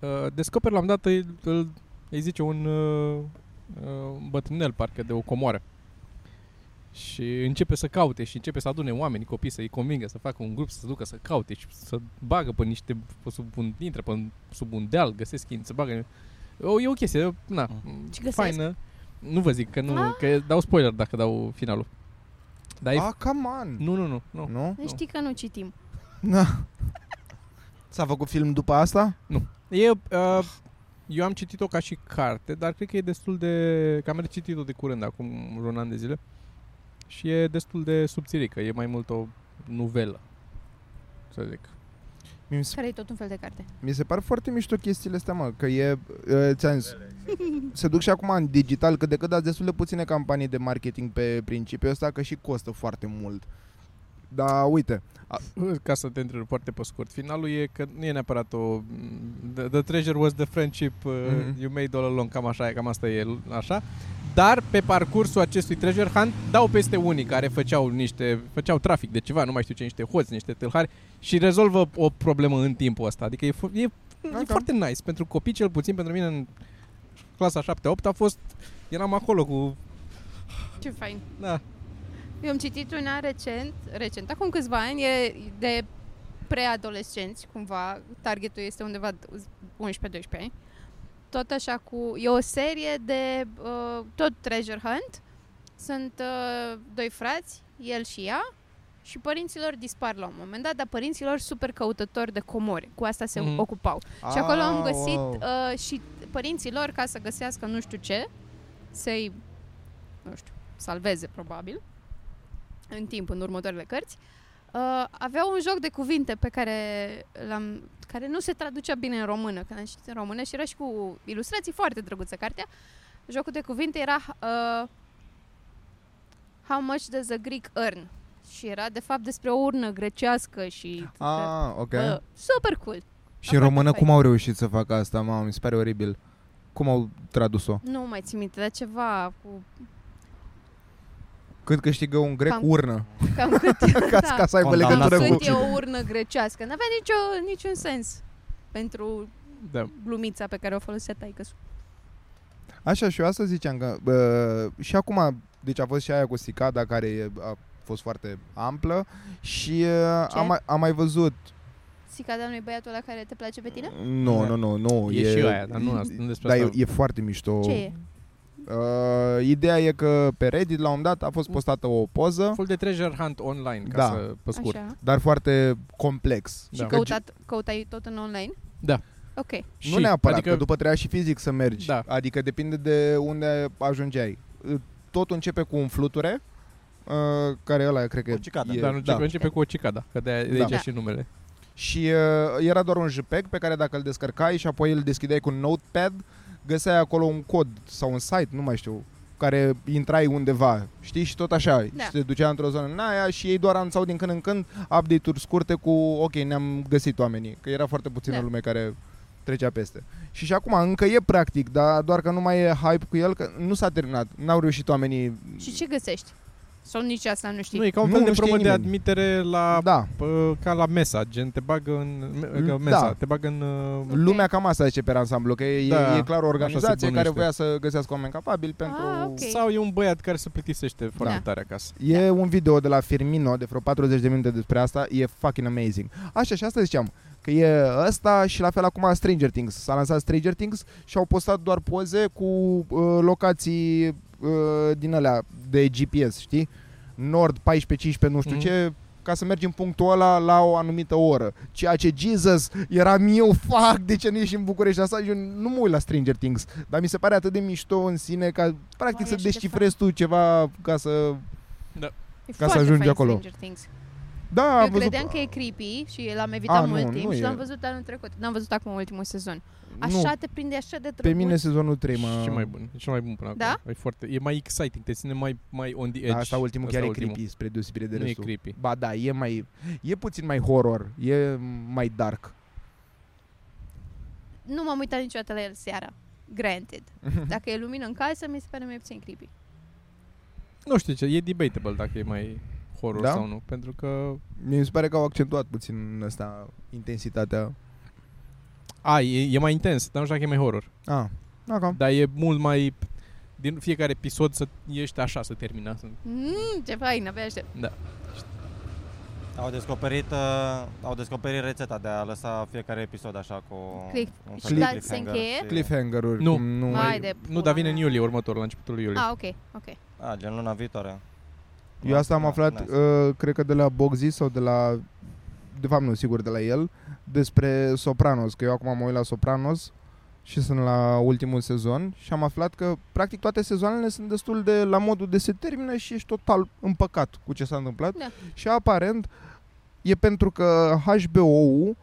uh, descoperi la un dat, îl, îl, îi zice un uh, uh, bătrânel, parcă, de o comoară. Și începe să caute și începe să adune oameni, copii, să-i convingă să facă un grup, să se ducă să caute și să bagă pe niște, pe sub un, intră pe, sub un deal, găsesc chini, să bagă... O, e o chestie, na, Și găsesc? faină. Nu vă zic, că nu, Ah. că dau spoiler dacă dau finalul. Dar e... Ah, come on! Nu, nu, nu, nu. Nu? Nu știi că nu citim. Na. S-a făcut film după asta? E, uh, eu am citit-o ca și carte, dar cred că e destul de... Că am recitit-o de curând, acum un an de zile. Și e destul de subțirică, e mai mult o nuvelă, să zic. Mi se, Care e tot un fel de carte. mi se par foarte mișto chestiile astea, mă, că e, e ți-am zis, se duc și acum în digital, că de cât dați destul de puține campanii de marketing pe principiul ăsta, că și costă foarte mult. Dar uite, Ca să te întreb foarte pe scurt, finalul e că nu e neapărat o... The, the treasure was the friendship uh, Mhm. you made all along, cam așa e, cam asta e, așa. Dar pe parcursul acestui treasure hunt dau peste unii care făceau niște făceau trafic de ceva, nu mai știu ce, niște hoți, niște tâlhari și rezolvă o problemă în timpul ăsta. Adică e, fo- e, e Ok. foarte nice pentru copii, cel puțin pentru mine în clasa 7-8 a fost eram acolo cu Ce fain. da, Eu am citit una recent, recent, acum câțiva ani, e de preadolescenți, cumva, targetul este undeva 11-12 ani. Tot așa cu, e o serie de, uh, tot treasure hunt, sunt uh, doi frați, el și ea, și părinților dispar la un moment dat, dar părinților super căutători de comori, cu asta se Mhm. ocupau. Și acolo am Ah, găsit wow. uh, și părinților ca să găsească nu știu ce, să-i, nu știu, salveze probabil, în timp, în următoarele cărți, uh, aveau un joc de cuvinte pe care l-am care nu se traducea bine în română, când am citit în română și era și cu ilustrații foarte drăguță cartea. Jocul de cuvinte era uh, How much does a Greek earn? Și era de fapt despre o urnă grecească și Ah, ok. Bă, super cool. Și în foarte română fain. cum au reușit să facă asta? Mamă, mi se pare oribil. Cum au tradus-o? Nu mai țin minte, dar ceva cu Cât câștigă un grec Cam- urnă? cam cât Ca, da. ca să aibă Condamnat legătură să cu... cât e o urnă grecească. N-avea nicio, niciun sens pentru da. glumița pe care o folosea taică Așa, și eu asta ziceam că bă, și acum, deci a fost și aia cu Cicada care e- a fost foarte amplă și uh, Ce? am, mai- am mai văzut Sicada nu e băiatul ăla care te place pe tine? Nu, nu, nu, nu E și aia, dar nu asta- nu despre Da, asta. e, e foarte mișto Ce e? Uh, ideea e că pe Reddit la un dat a fost postată o poză Full de treasure hunt online, ca Da. să, pe scurt. Așa. Dar foarte complex Și Da. căutat, căutai tot în online? Da. Ok. Nu neapărat, adică, că după trebuia și fizic să mergi Da. Adică depinde de unde ajungeai Totul începe cu un fluture uh, Care ăla cred că O cicadă. e, dar nu da. începe, începe cu o cicada, că de, de Da. aici Da. și numele. Și uh, era doar un JPEG pe care dacă îl descărcai și apoi îl deschideai cu un notepad, găseai acolo un cod sau un site, nu mai știu, care intrai undeva, știi? Și tot așa, Da. și te ducea într-o zonă în aia și ei doar anunțau din când în când update-uri scurte cu ok, ne-am găsit oamenii, că era foarte puțină Da. lume care trecea peste. Și și acum încă e practic, dar doar că nu mai e hype cu el, că nu s-a terminat. N-au reușit oamenii... Și ce găsești? Sau nici asta nu știi? Nu, e ca un Nu, fel de nu știe probă de nimeni. admitere la Da, pă, ca la mesa, gen te bagă în me- Da. mesa, te bagă în uh, Ok. lumea cam asta zice pe ansamblu, că e, Da, e clar o organizație așa se care bănuiește. voia să găsească oameni capabili pentru... Ah, ok. sau e un băiat care se plictisește foarte Da. tare acasă. E un video de la Firmino de vreo 40 de minute despre asta, e fucking amazing. Așa, și asta ziceam, că e ăsta și la fel acum Stranger Things. S-a lansat Stranger Things și au postat doar poze cu uh, locații uh, din alea de GPS, știi? Nord 14-15, nu știu Mhm. ce, ca să mergi în punctul ăla la o anumită oră. Ceea ce, Jesus, eram eu, fuck, de ce nu ești în București asta? Eu nu mă uit la Stranger Things, dar mi se pare atât de mișto în sine ca, practic, Mai să e și de descifrezi tu ceva ca să E ca să foarte ajungi fain acolo. Stranger Things. Da, am Eu văzut... credeam că e creepy și l-am evitat A, nu, mult nu timp și e. l-am văzut anul trecut. N-am văzut acum ultimul sezon. Așa nu, te prinde așa de pe drăguț. mine sezonul 3 mă... Și mai bun, e cel mai bun până Da? acum. E, foarte, e mai exciting, te ține mai, mai on the edge. Asta ultimul Ăsta chiar e ultimul. creepy spre deosebire de Nu e restul. creepy. Ba da, e mai... E puțin mai horror, e mai dark. Nu m-am uitat niciodată la el seara. Granted. Dacă e lumină în casă, mi se pare mai puțin creepy. Nu știu ce, e debatable dacă e mai horror Da? sau nu, pentru că Mi se pare că au accentuat puțin ăsta intensitatea. a, e, e mai intens, dar nu știu dacă e mai horror. Ah, ok. Dar e mult mai din fiecare episod să ești așa să termină. Să- Mm, ce fain, abia aștept. Au descoperit, uh, au descoperit rețeta de a lăsa fiecare episod așa cu Click. un Și fel de da, cliffhanger se încheie? și- Cliffhanger-uri. Nu. cum nu Mai mai... de Nu, dar vine în pula iulie, următor, la începutul iulie. Ah, ok, ok. A, gen luna viitoare. Eu asta am Da, aflat, nice. uh, cred că de la Boxy sau de la... De fapt nu, sigur de la el, despre Sopranos, că eu acum mă uit la Sopranos și sunt la ultimul sezon și am aflat că practic toate sezoanele sunt destul de la modul de se termină și ești total împăcat cu ce s-a întâmplat Da. și aparent e pentru că HBO-ul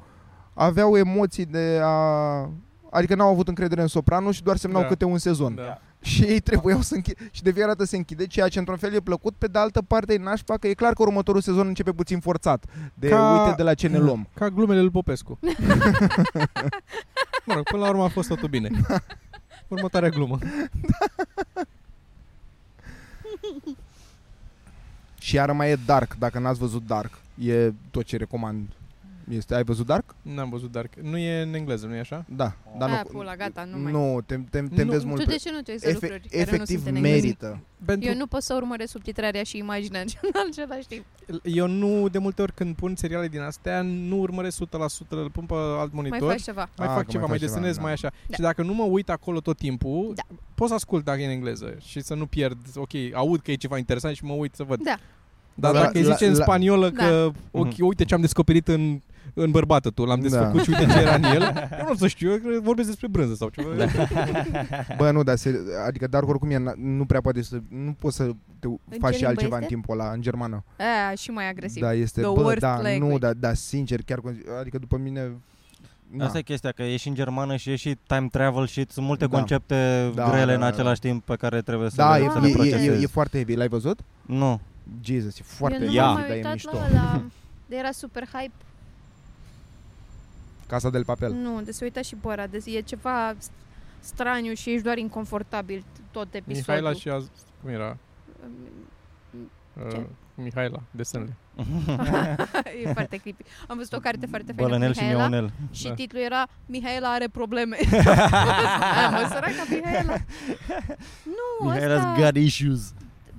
aveau emoții de a... Adică n-au avut încredere în Sopranos și doar semnau Da. câte un sezon. Da și ei trebuiau să închide și de fiecare dată se închide, ceea ce într-un fel e plăcut, pe de altă parte e nașpa că e clar că următorul sezon începe puțin forțat, de ca... uite de la ce ne luăm. Ca glumele lui Popescu. mă rog, până la urmă a fost totul bine. Următoarea glumă. și iară mai e Dark, dacă n-ați văzut Dark, e tot ce recomand este, ai văzut Dark? N-am văzut Dark. Nu e în engleză, nu e așa? Da. Dar Aia, nu, pula, gata, nu mai. nu, te, te, te Nu, înveți mult. Tu pe- de ce nu te uiți la Efe- lucruri care nu efectiv sunt în engleză? merită. Pentru... Eu nu pot să urmăresc subtitrarea și imaginea în același timp. eu nu, de multe ori când pun seriale din astea, nu urmăresc 100%, îl pun pe alt monitor. Mai faci ceva. mai Ah, fac că ceva, mai mai faci ceva, desenez, da. mai așa. Da. Și dacă nu mă uit acolo tot timpul, Da. pot să ascult dacă e în engleză și să nu pierd, ok, aud că e ceva interesant și mă uit să văd. Da. Dar La- dacă îi la- zice în la- spaniolă Da. că, ok, uite ce am descoperit în în bărbată tu, l-am Da. desfăcut și uite ce era în el. Eu nu o să știu, eu cred că vorbesc despre brânză sau ceva. Da. Bă, nu, dar se, adică Dark oricum e, na- nu prea poate să, nu poți să te faci ce și limbă altceva în este? timpul ăla, în germană. Aia, și mai agresiv. Da, este, The bă, worst da, language. nu, da, da, sincer, chiar, con- adică după mine, na. Asta e chestia, că e și în germană și e și time travel și sunt multe Da. concepte Da, grele da, în da, același timp pe care trebuie să, Da, le, e, să le e, e, procesezi. e, e foarte heavy, l-ai văzut? Nu. Jesus, e foarte Eu nu heavy, m-am Ia. mai dar e uitat mișto. la ăla. De era super hype. Casa del Papel. Nu, de se uita și pe ăla. De, e ceva s- straniu și ești doar inconfortabil tot episodul. Mihaela și az... Cum era? Ce? Uh, Mihaela, desenele. e foarte creepy. Am văzut o carte foarte faină cu Bălănel și Mihaela Mionel. și Da. titlul era Mihaela are probleme. Aia, mă, săraca Mihaela. Nu, Mihaela's ăsta... got issues.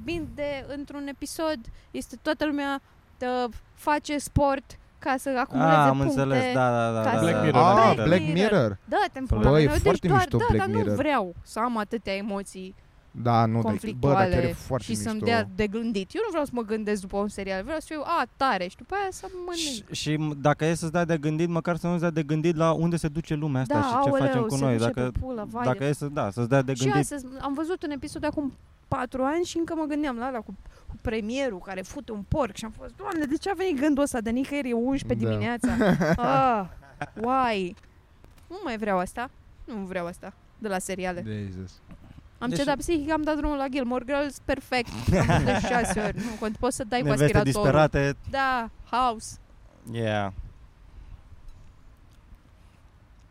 vin de într-un episod, este toată lumeată, face sport ca să acumuleze Ah, am puncte. înțeles, da, da, da. ca da, să- Black da, Mirror, da, Ah, da, Black Black Mirror. Mirror. Da-te în Băi, pula e mea. Deci foarte doar, mișto da, Black dar nu Mirror. vreau să am atâtea emoții Da, nu, dar, bă, dar conflictuale chiar e foarte și mișto. să-mi dea de gândit. Eu nu vreau să mă gândesc după un serial, vreau să fiu, a, tare și după aia să mănânc. Și, și m- dacă e să-ți dea de gândit, măcar să nu-ți dea de gândit la unde se duce lumea asta Da, și ce aoleu, facem cu se noi. duce Dacă, pe pulă, vai dacă de- e să, da, să-ți dea de Și gândit. astăzi am văzut un episod de acum patru ani și încă mă gândeam la ala cu, cu premierul care fute un porc și am fost, doamne, de ce a venit gândul ăsta de nicăieri e 11 Da. dimineața? Ah, why? Nu mai vreau asta. Nu vreau asta de la seriale. Jesus. Am Deci- cedat psihic, am dat drumul la Gilmore Girls, perfect. Am văzut de șase ori. Nu, cont, poți să dai cu Neveste aspiratorul. disperate. Da, house. Yeah.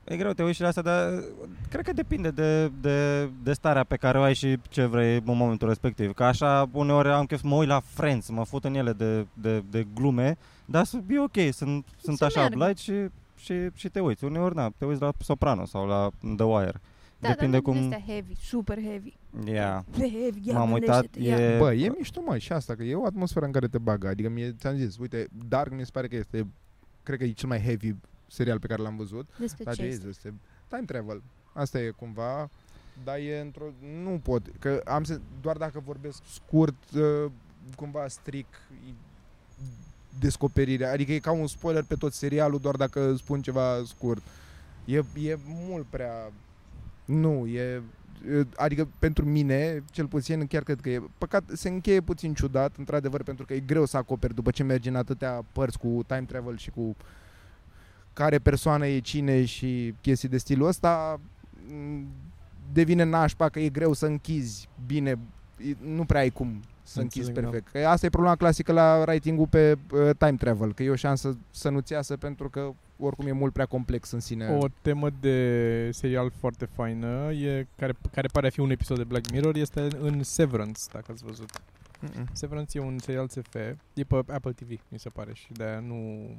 E greu, te uiți și la asta, dar uh, cred că depinde de, de, de starea pe care o ai și ce vrei în momentul respectiv. Că așa, uneori am chef să mă uit la Friends, mă fut în ele de, de, de glume, dar să- e ok, sunt, sunt Să așa meargă. light și, și, și te uiți. Uneori, na, te uiți la Soprano sau la The Wire. Da, depinde dar nu cum... este heavy, super heavy. Yeah. Heavy, ia M-am uitat, gândește-te, ia. e... Bă, e mișto, mă, și asta, că e o atmosferă în care te bagă. Adică mie, ți-am zis, uite, Dark mi se pare că este, cred că e cel mai heavy serial pe care l-am văzut. Despre Dar ce ce este? este? Time travel. Asta e cumva, dar e într-o... Nu pot, că am să, doar dacă vorbesc scurt, uh, cumva stric, e descoperirea. Adică e ca un spoiler pe tot serialul, doar dacă spun ceva scurt. E, e mult prea... Nu, e... e- Adică pentru mine, cel puțin, chiar cred că e păcat, se încheie puțin ciudat, într-adevăr, pentru că e greu să acoperi după ce mergi în atâtea părți cu time travel și cu care persoană e cine și chestii de stilul ăsta, m, devine nașpa că e greu să închizi bine, e- nu prea ai cum să închizi Înțeleg, da. perfect. Că asta e problema clasică la writing-ul pe uh, time travel, că e o șansă să nu-ți iasă pentru că oricum e mult prea complex în sine. O temă de serial foarte faină, e, care, care pare a fi un episod de Black Mirror, este în Severance, dacă ați văzut. Mm-mm. Severance e un serial SF, e pe Apple TV, mi se pare, și de-aia nu...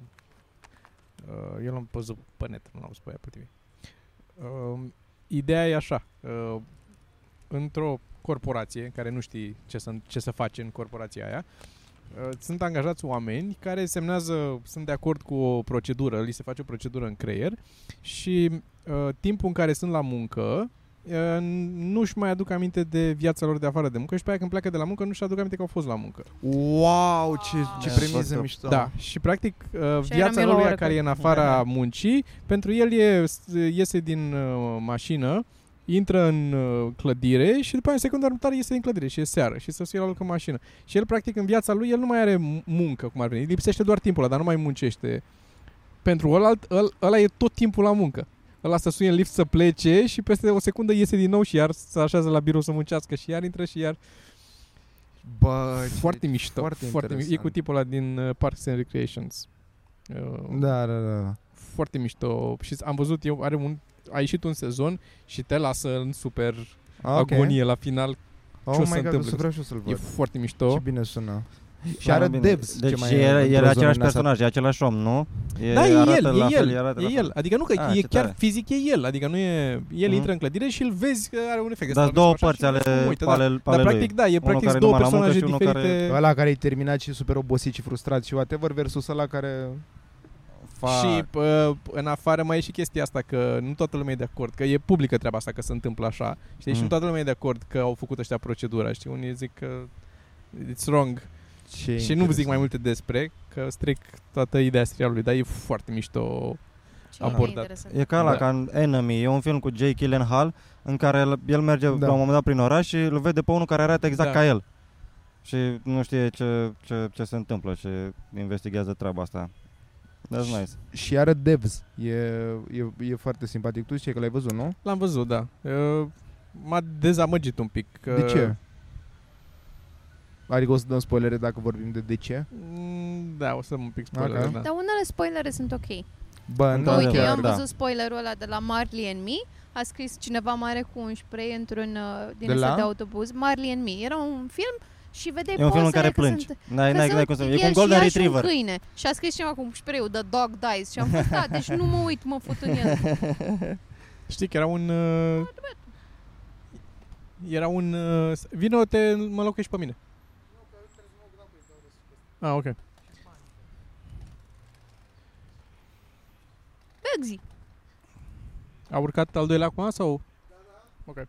Uh, eu l-am văzut pe net, nu l-am văzut pe Apple TV. Uh, ideea e așa, uh, într-o corporație, care nu știi ce să, ce să faci în corporația aia, uh, sunt angajați oameni care semnează, sunt de acord cu o procedură, li se face o procedură în creier și uh, timpul în care sunt la muncă uh, nu-și mai aduc aminte de viața lor de afară de muncă și pe aia când pleacă de la muncă nu-și aduc aminte că au fost la muncă. Wow, ce, ce Da, premiză foarte- mișto. Da, și practic uh, Și viața eram eu la lui oră care că- e în afara muncii, pentru el e, iese din uh, mașină, intră în uh, clădire și după aia în secunda următoare iese din clădire și e seară și să se la loc în mașină. Și el practic în viața lui el nu mai are m- muncă cum ar veni, îi lipsește doar timpul ăla, dar nu mai muncește. Pentru ăla, ăla, ăla e tot timpul la muncă. Ăla să suie în lift să plece și peste o secundă iese din nou și iar se așează la birou să muncească și iar intră și iar Bă, ce- foarte mișto. foarte foarte mișto. E interesant. cu tipul ăla din uh, Parks and Recreations. Uh, Da, da, da. foarte mișto și am văzut eu, are un, a ieșit un sezon și te lasă în super Ah, ok. agonie la final. Oh ce o my să God, întâmple. o să vreau și eu să-l E văd. foarte Ce mișto. bine sună. Și are Bine. Devs. Deci ce mai e, într-o e zonă același din asta. personaj, e același om, nu? E, Da, e arată el, la e fel, el, arată la e fel. el. Adică nu că Ah, e ce chiar tare. fizic, e el. Adică nu e... El Mhm. intră în clădire și îl vezi că are un efect. Dar ăsta, două așa, părți și ale, cum uite, da. ale, Dar ale practic, lui. da, e practic care două numai la muncă personaje și unul care diferite. Ăla care e terminat și super obosit și frustrat și whatever versus ăla care... Fac. Și uh, în afară mai e și chestia asta că nu toată lumea e de acord, că e publică treaba asta că se întâmplă așa. Știi? Și Mm. nu toată lumea e de acord că au făcut ăștia procedura, știi? Unii zic că it's wrong Ce și nu zic mai multe despre că stric toată ideea serialului, dar e foarte mișto. Ce abordat. interesant. E ca la Da. ca în Enemy, e un film cu Jake Gyllenhaal în care el, el merge Da. la un moment dat prin oraș și îl vede pe unul care arată exact Da. ca el. Și nu știe ce, ce, ce se întâmplă și investigează treaba asta. That's nice. Și are Devs. E, e, e foarte simpatic. Tu știi că l-ai văzut, nu? L-am văzut, da. Uh, m-a dezamăgit un pic. Că... De ce? Adică o să dăm spoilere dacă vorbim de de ce? Mm, Da, o să mă un pic spoiler, Ok. da. Dar unele spoilere sunt ok. Bă, Da, nu Că, uite, da, eu am da. văzut spoilerul ăla de la Marley and Me. A scris cineva mare cu un spray într-un uh, din De de, la? de autobuz. Marley and Me. Era un film și vedeai E un film în pozele care că plângi. Sunt, N-ai, că n-ai, sunt n-ai cum să... E el cu un și golden ea și un retriever. câine. Și a scris cineva cu spray The Dog Dies. Și am fost, da, deci nu mă uit, mă fut în el. Știi că era un... Uh, era un... Uh, vino, te mă locuiești pe mine. Ah, ok. Bugsy. A urcat al doilea acum sau? Ok. Uh,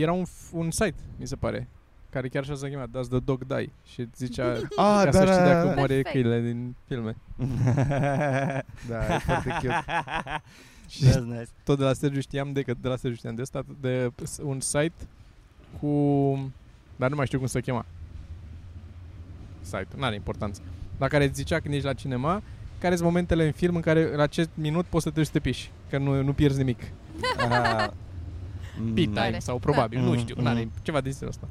era un, f- un site, mi se pare, care chiar așa se chema, Does the Dog Die? Și îți zicea, Ah, ca da, să da, știi da, dacă da. moare Perfect. câinele din filme. Da, e foarte cute. Și That's nice. tot de la Sergiu știam de, că de la Sergiu știam de asta, de s- un site cu... Dar nu mai știu cum se chema. Site, nu are importanță. La care îți zicea când ești la cinema, care sunt momentele în film în care la acest minut poți să te duci să te piși, că nu, nu pierzi nimic. Ah, mm. Pit Tare. time sau probabil, nu Mm, știu, n-are mm. ceva de stilul ăsta.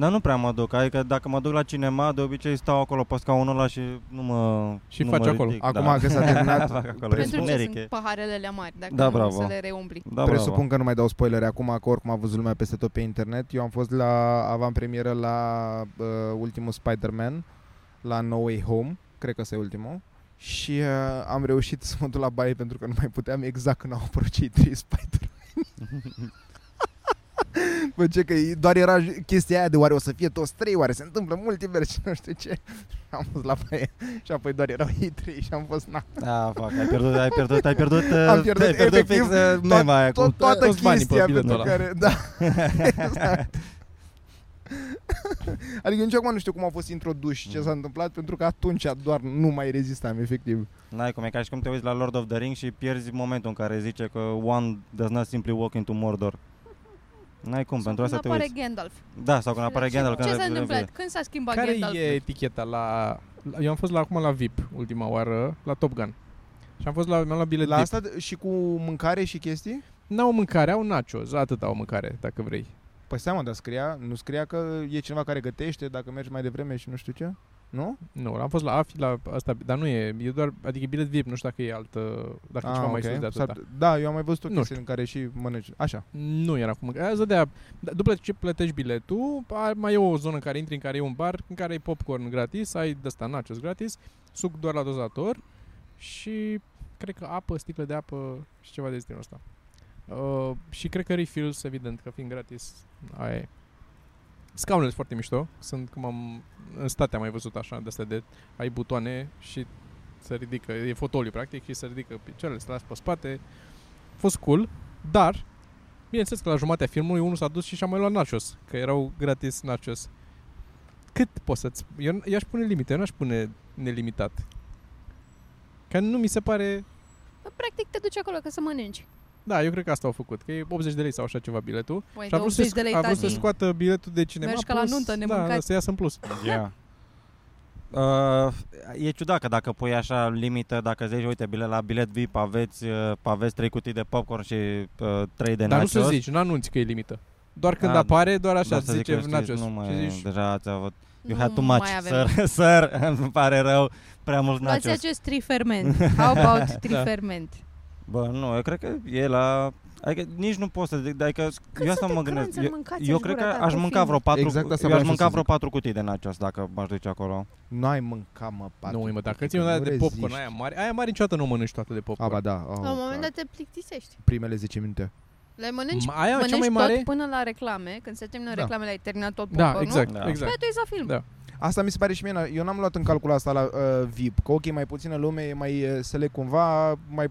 Dar nu prea mă duc, adică dacă mă duc la cinema, de obicei stau acolo pe scaunul ăla și nu mă Și nu faci mă acolo. ridic, Acum da. că s-a terminat, Fac acolo, Pentru Pentru ce generic, sunt e. paharele alea mari, dacă Da, nu bravo. să le reumbli. Da, Presupun bravo. că nu mai dau spoilere acum, că oricum a văzut lumea peste tot pe internet. Eu am fost la avantpremieră la uh, ultimul Spider-Man, la No Way Home, cred că ăsta e ultimul. Și uh, am reușit să mă duc la baie pentru că nu mai puteam exact când au apărut cei trei Spider-Man. Bă, ce că e- doar era j- chestia aia de oare o să fie toți trei, oare se întâmplă multivers și nu știu ce. Am fost la baie și apoi doar erau ei trei și am fost, na, Da, fac, ai pierdut, ai pierdut, ai pierdut, Am uh, pierdut ai pierdut efectiv fix uh, mema aia cu... tot, toată toți banii pe chestia biletul pentru ăla. care, da, exact. Adică nici acum nu știu cum au fost introduși ce s-a întâmplat Pentru că atunci doar nu mai rezistam efectiv N-ai cum, e ca și cum te uiți la Lord of the Rings și pierzi momentul în care zice că one does not simply walk into Mordor. N-ai cum, Sau pentru asta când te apare uiți. Gandalf. Da, sau când apare Ce- Gandalf. Ce când s-a are- întâmplat? Când s-a schimbat Care Gandalf? e eticheta la, la... Eu am fost la acum la VIP ultima oară, la Top Gun. Și am fost la, mi-am luat bilet La VIP. asta d- și cu mâncare și chestii? N-au mâncare, au nachos, atât au mâncare, dacă vrei. Păi seama, dar scria, nu scria că e cineva care gătește Dacă mergi mai devreme și nu știu ce Nu? Nu, am fost la AFI, la asta, dar nu e, e doar, adică e bilet VIP, nu știu dacă e altă, dacă e ceva mai sus de atâta. S-ar- Da, eu am mai văzut o Nu chestie în care și mănânci Așa Nu era cu mâncare. Azi de după ce plătești biletul, a- mai e o zonă în care intri, în care e un bar, în care ai popcorn gratis, ai de ăsta nachos gratis, suc doar la dozator și cred că apă, sticle de apă și ceva de genul ăsta. Uh, și cred că refills, evident, că fiind gratis, aia e. Scaunele sunt foarte mișto, sunt cum am, în state am mai văzut așa, de astea de, ai butoane și se ridică, e fotoliu practic și se ridică picioarele, se lasă pe spate. A fost cool, dar Bineînțeles că la jumatea filmului unul s-a dus și și-a mai luat nachos, că erau gratis nachos. Cât poți să-ți... Eu, eu aș pune limite, eu n-aș pune nelimitat. Că nu mi se pare... Bă, Practic te duci acolo ca să mănânci. Da, eu cred că asta au făcut, că e 80 de lei sau așa ceva biletul. Băi, și a de vrut, 80 să, de lei, a vrut să tati. scoată biletul de cinema Mergi ca la plus, nuntă, da, nemâncat. să iasă în plus. Yeah. Uh, e ciudat că dacă pui așa limită, dacă zici, uite, bilet, la bilet VIP aveți, uh, aveți 3 cutii de popcorn și uh, 3 de Dar nachos. nu să zici, nu anunți că e limită. Doar când Da, apare, doar așa, Da, să zic zice că știți, nachos. Nu mai, și zici, deja ați avut... You Nu had too much, mai avem. sir, sir, îmi pare rău, prea mult Luați nachos. acest triferment. How about Da. Triferment? Bă, nu, eu cred că e la Adică nici nu pot să... Adică Cât eu asta să mă te gândesc. crânți în Eu, mâncați eu în cred gura că ta aș cu mânca film? vreo patru... Exact asta eu aș vreau să mânca zic. vreo patru cutii de nachos dacă m-aș duce acolo. Nu ai mâncat, mă, patru. Nu, mă, dacă cutii, ții un că de nu popcorn, reziști. aia mare, aia mare niciodată nu mănânci toată de popcorn. Aba, da. Oh, La un moment God. dat te plictisești. Primele 10 minute. Le mănânci, Ma- aia cea mănânci mai mare? tot până la reclame. Când se termină Da. reclamele, ai terminat tot Da, popcornul. exact, Da. Și exact. pe tu la film. Da. Asta mi se pare și mie. na- Eu n-am luat în calcul asta la uh, VIP. Că ok, mai puțină lume, e mai uh, select cumva, mai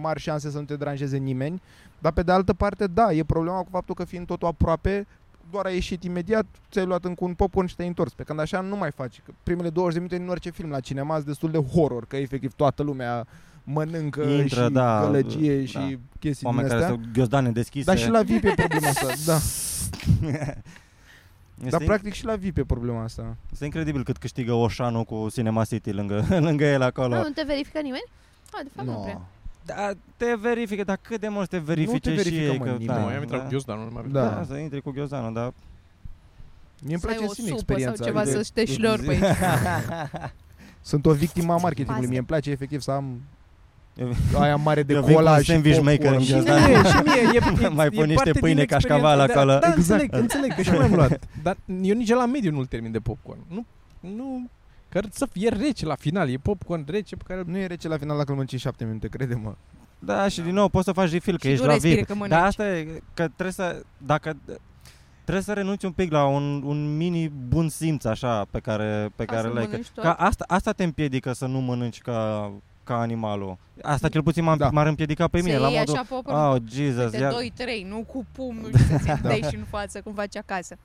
mari șanse să nu te deranjeze nimeni. Dar pe de altă parte, da, e problema cu faptul că fiind totul aproape, doar ai ieșit imediat, ți-ai luat încă un popcorn și te-ai întors. Pe când așa nu mai faci. Că primele 20 de minute în orice film la cinema sunt destul de horror, că efectiv toată lumea mănâncă Intră, și da, gălăgie da. și chestii Oameni din care astea. sunt ghiozdane deschise. Dar și la VIP e problema asta. Da. Este, Dar practic și la VIP e problema asta. este incredibil cât câștigă Oșanu cu Cinema City lângă, lângă el acolo. Nu, nu te verifică nimeni? Ah, de fapt nu prea. Da, te verifică, dar cât de mult te verifice Nu te și verifică, ei? mă, că, nimeni. da, Nu, eu am intrat da. cu ghiozdanul, nu mai Da. Da, să intri cu ghiozdanul, dar... Mie îmi Să ai place o să simt supă experiența. sau ceva adică să te șlorpăi. Sunt o victimă a marketingului. Pasă. Mie îmi place efectiv să am Eu- aia mare de Eu vin cu cola un și sandwich maker popcorn. în Și ghiozdan. mie, și mie, e, e, Mai e pun niște parte din pâine experiență. cașcaval Da, acolo. Da, Exact. înțeleg, înțeleg, că și eu mi-am luat. Dar eu nici la mediu nu-l termin de popcorn. Nu, nu, că să fie rece la final, e popcorn rece pe care îl Nu e rece la final dacă îl mănânci în 7 minute, crede-mă. Da, și din nou poți să faci refill, că Și ești nu la respiri VIP. că mănânci. Dar asta e, că trebuie să, dacă trebuie să renunți un pic la un, un mini bun simț așa pe care, pe Ca care să l-ai. Că, mănânci tot? că asta, asta te împiedică să nu mănânci ca, ca animalul. Asta cel puțin m-a, Da. m-ar împiedica pe mine să la iei modul așa popcorn Oh, cu Jesus, câte ia... 2-3, nu cu pumnul și să-ți Da. dai și în față, cum faci acasă.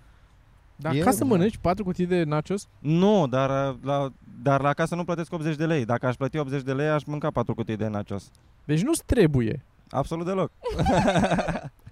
Dar E- ca să mănânci patru cutii de nachos, Nu, dar la, dar la casă nu plătesc 80 de lei. Dacă aș plăti 80 de lei, aș mânca patru cutii de nachos. deci nu-ți trebuie. Absolut deloc.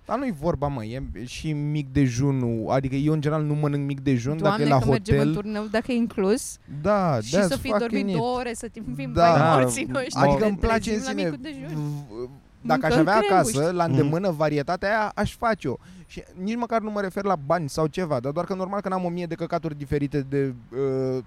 Dar nu-i vorba, mă, e și mic dejunul. Adică eu în general nu mănânc mic dejun dacă Doamne, e la că mergem în hotel. turneu, dacă e inclus, Da, și that's să fi fucking dormit it. două ore, să fim Da. da. Da, mai morții noștri. Adică ne îmi place în trezim la sine micul dejun. v- Dacă aș Mâncăm avea acasă, crembuși. la îndemână, varietatea aia, aș face-o. Și nici măcar nu mă refer la bani sau ceva, dar doar că normal că n-am o mie de căcaturi diferite de... Uh,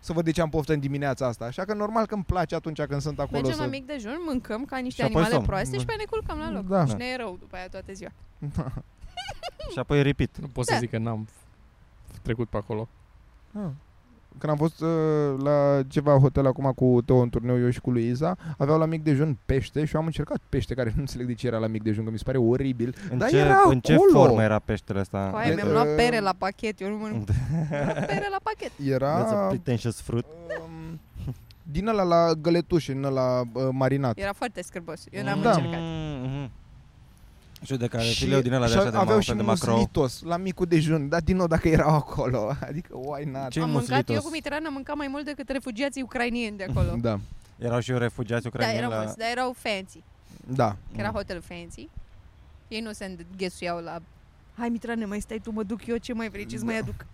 să văd de ce am poftă în dimineața asta. Așa că normal că îmi place atunci când sunt acolo Mergem să... la mic dejun, mâncăm ca niște Și apoi animale somn. proaste și pe aia ne culcăm la loc. Da. Și ne e rău după aia toată ziua. Și apoi repeat. Nu pot Da. să zic că n-am trecut pe acolo. Ah. Când am fost uh, la ceva hotel acum cu Teo în turneu, eu și cu Luiza, aveau la mic dejun pește și eu am încercat pește care nu înțeleg de ce era la mic dejun, că mi se pare oribil. În, Dar ce, era în ce acolo. formă era peștele ăsta? Cu aia E- mi-am luat uh, pere la pachet, eu nu mănânc pere la pachet. That's a Era pretentious fruit. um, din ăla la găletuș, în ăla uh, marinat. Era foarte scârbos. Eu n-am Da. încercat. Mm-hmm. Știu de care fileu din ăla de și așa de, aveau ma- și de macro. muslitos la micul dejun, dar din nou dacă erau acolo, adică why not? Ce am mâncat, muslitos? eu cu Mitran am mâncat mai mult decât refugiații ucrainieni de acolo. Da, Erau și refugiați Da, ucrainieni erau la... mulți, dar erau fancy. da. Că era hotel fancy. Ei nu se înghesuiau la Hai Mitrane, mai stai tu, mă duc eu, ce mai vrei, ce-ți mai aduc?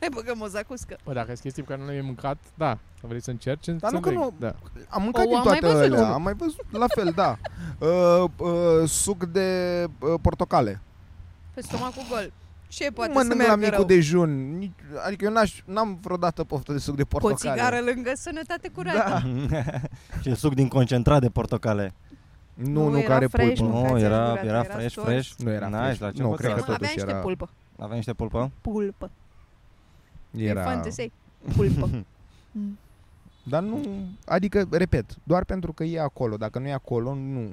Hai băgăm o zacuscă. Bă, dacă sunt chestii pe care nu le-ai mâncat, da. Să vrei să încerci, Dar nu că înțeleg. nu- Da. Am mâncat O, din am mai toate văzut. alea, am mai văzut, la fel, da. Uh, uh, suc de uh, portocale. Pe stomacul gol. Ce poate nu să mănânc la meargă micul rău? dejun. Nici, adică eu n-aș, n-am vreodată poftă de suc de Cu o portocale. țigară lângă sănătate curată. Da. și suc din concentrat de portocale. Nu, Nu, nu, era care fresh, pulpă. nu. Nu, Mâncați era, asigurată, era era fresh, stors. fresh. Nu era nice, fresh. la ce Nu, pot cred că să- Avea totuși niște era- pulpă. Avea niște pulpă? Pulpă. E Era... fantasy. Pulpă. Mm. Dar nu, adică, repet, doar pentru că e acolo. Dacă nu e acolo, nu.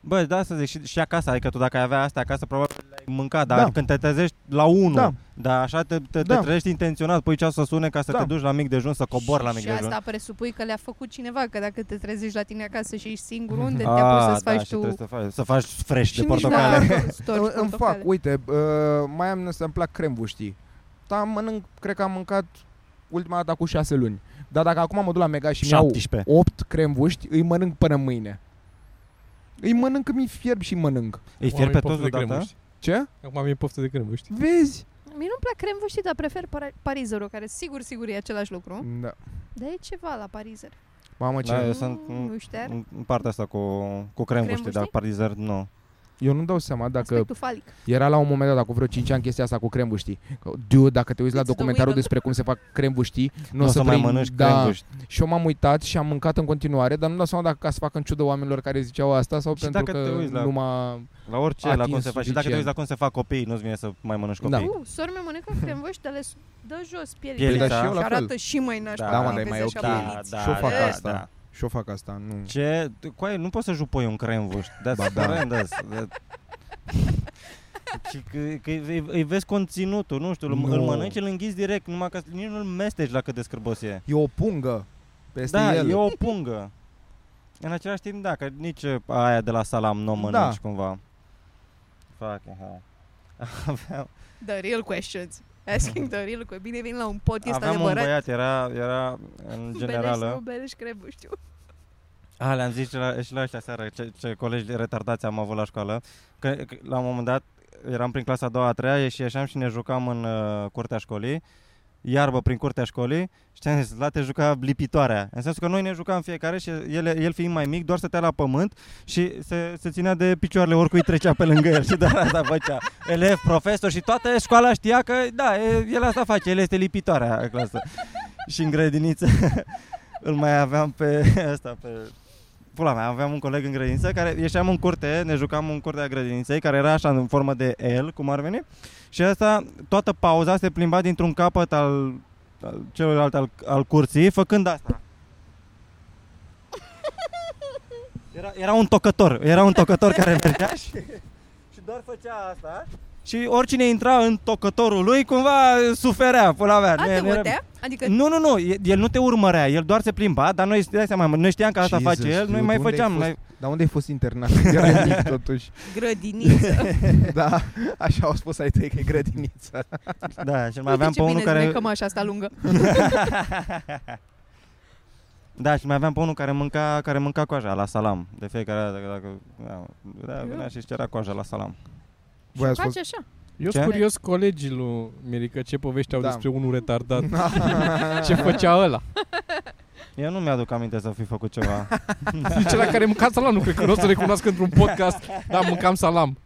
Bă, da, să zic, și, și acasă, adică tu dacă ai avea asta acasă, probabil le-ai mâncat, dar Da. când te trezești la 1, Da. dar așa te, te, Da. te trezești intenționat, pui ceasul să sune ca să Da. te duci la mic dejun, să cobori la mic și dejun. asta presupui că le-a făcut cineva, că dacă te trezești la tine acasă și ești singur, unde te Ah, apuci să-ți da, faci și tu... trebuie să faci, să faci fresh Și de nici portocale. Da, storci Îmi îmi portocale. fac, uite, uh, mai am să-mi plac crembuștii. Dar mănânc, cred că am mâncat ultima dată cu șase luni. Dar dacă acum mă duc la Mega și mi-au 17. 8 crembuști, îi mănânc până mâine. Îi mănânc că mi fierb și mănânc. Îi Acum fier am pe poftă toți de odată? crembuști. Ce? Acum am poftă de crembuști. Vezi? Mie nu-mi plac cremvuștii, dar prefer par- parizerul, care sigur, sigur e același lucru. Da. Dar e ceva la parizer. Mamă ce... Da, eu Nu- sunt nu șter. în în partea asta cu, cu crembuște, Crembuștii? dar parizer nu. Eu nu dau seama dacă Aspectul falic. era la un moment dat, acum vreo 5 ani, chestia asta cu crembuștii. Că, Dude, dacă te uiți la It's the documentarul women. despre cum se fac crembuștii, nu Nu o o să, să mai vrei- mănânci da, crembuști. Și eu m-am uitat și am mâncat în continuare, dar nu dau seama dacă ca să fac în ciudă oamenilor care ziceau asta sau Și pentru dacă că te uiți la- nu m-a... La orice, la cum atins se face. Și dacă te suficient. uiți la cum se fac copii, nu-ți vine să mai mănânci Da. copii. Uh, sora mea mănăcă cremvăși, dar le s- dă jos Pielea, pielile. da, și eu la și fel. arată și mai nașpa. Da, mă, când dar e îi mai vezi ok. așa Da, pieliți. da, Și o fac da, asta. Da. Și o fac asta, nu... Ce? Coaie, nu poți să jupoi un cremvuș. That's Ba da. horrendous. That- Și că, că îi, îi vezi conținutul, nu știu, îl, Nu. îl mănânci, îl înghiți direct, numai că nici nu-l mesteci la cât de scârbos e. E o pungă peste da, el. e o pungă. În același timp, da, că nici aia de la salam nu o mănânci Da. cumva. Fucking hell. Aveam, The real questions. Asking the real questions. Bine vin la un podcast aveam un adevărat. băiat, era, era în generală. Beleș, nu beleș, crebu, știu. A, le-am zis și la, și la ăștia seară, ce, ce colegi retardați am avut la școală, că, că la un moment dat eram prin clasa a doua, a treia și ieșeam și ne jucam în uh, curtea școlii, iarbă prin curtea școlii și ți-am zis, la te juca lipitoarea. În sensul că noi ne jucam fiecare și el, el fiind mai mic, doar stătea la pământ și se, se ținea de picioarele oricui trecea pe lângă el și doar asta făcea. Elev, profesor și toată școala știa că, da, e- el asta face, el este lipitoarea în clasă. și în grădiniță îl mai aveam pe ăsta, pe Pula mea, aveam un coleg în grădiniță care ieșeam în curte, ne jucam în curtea grădiniței, care era așa în formă de L, cum ar veni. Și ăsta, toată pauza se plimba dintr-un capăt al, al celălalt al, al curții, făcând asta. Era, era un tocător, era un tocător care mergea și, și doar făcea asta. Și oricine intra în tocătorul lui, cumva suferea, pula mea. A, Nu- te nu era- bătea? Adică nu, nu, nu, e- el nu te urmărea, el doar se plimba, dar noi, dai seama, noi știam că asta Jesus, face el, noi dude, mai unde ai făceam, fost? noi, Dar unde ai fost internat? Era mic totuși. grădiniță. Da, așa au spus ai tăi că e grădiniță. da, și mai Uite aveam ce pe unul bine care... care... așa asta lungă. Da, și mai aveam pe unul care mânca, care mânca coaja la salam, de fiecare dată, dacă, dacă da, da, venea și își cerea coaja la salam. Voi ați Face fost... așa. Eu Ce? sunt curios colegii lui Mirica ce povești au Da. despre unul retardat. ce făcea ăla? Eu nu mi-aduc aminte să fi făcut ceva. Nici la care mânca salam, nu cred că nu o să recunoască într-un podcast. Da, mâncam salam.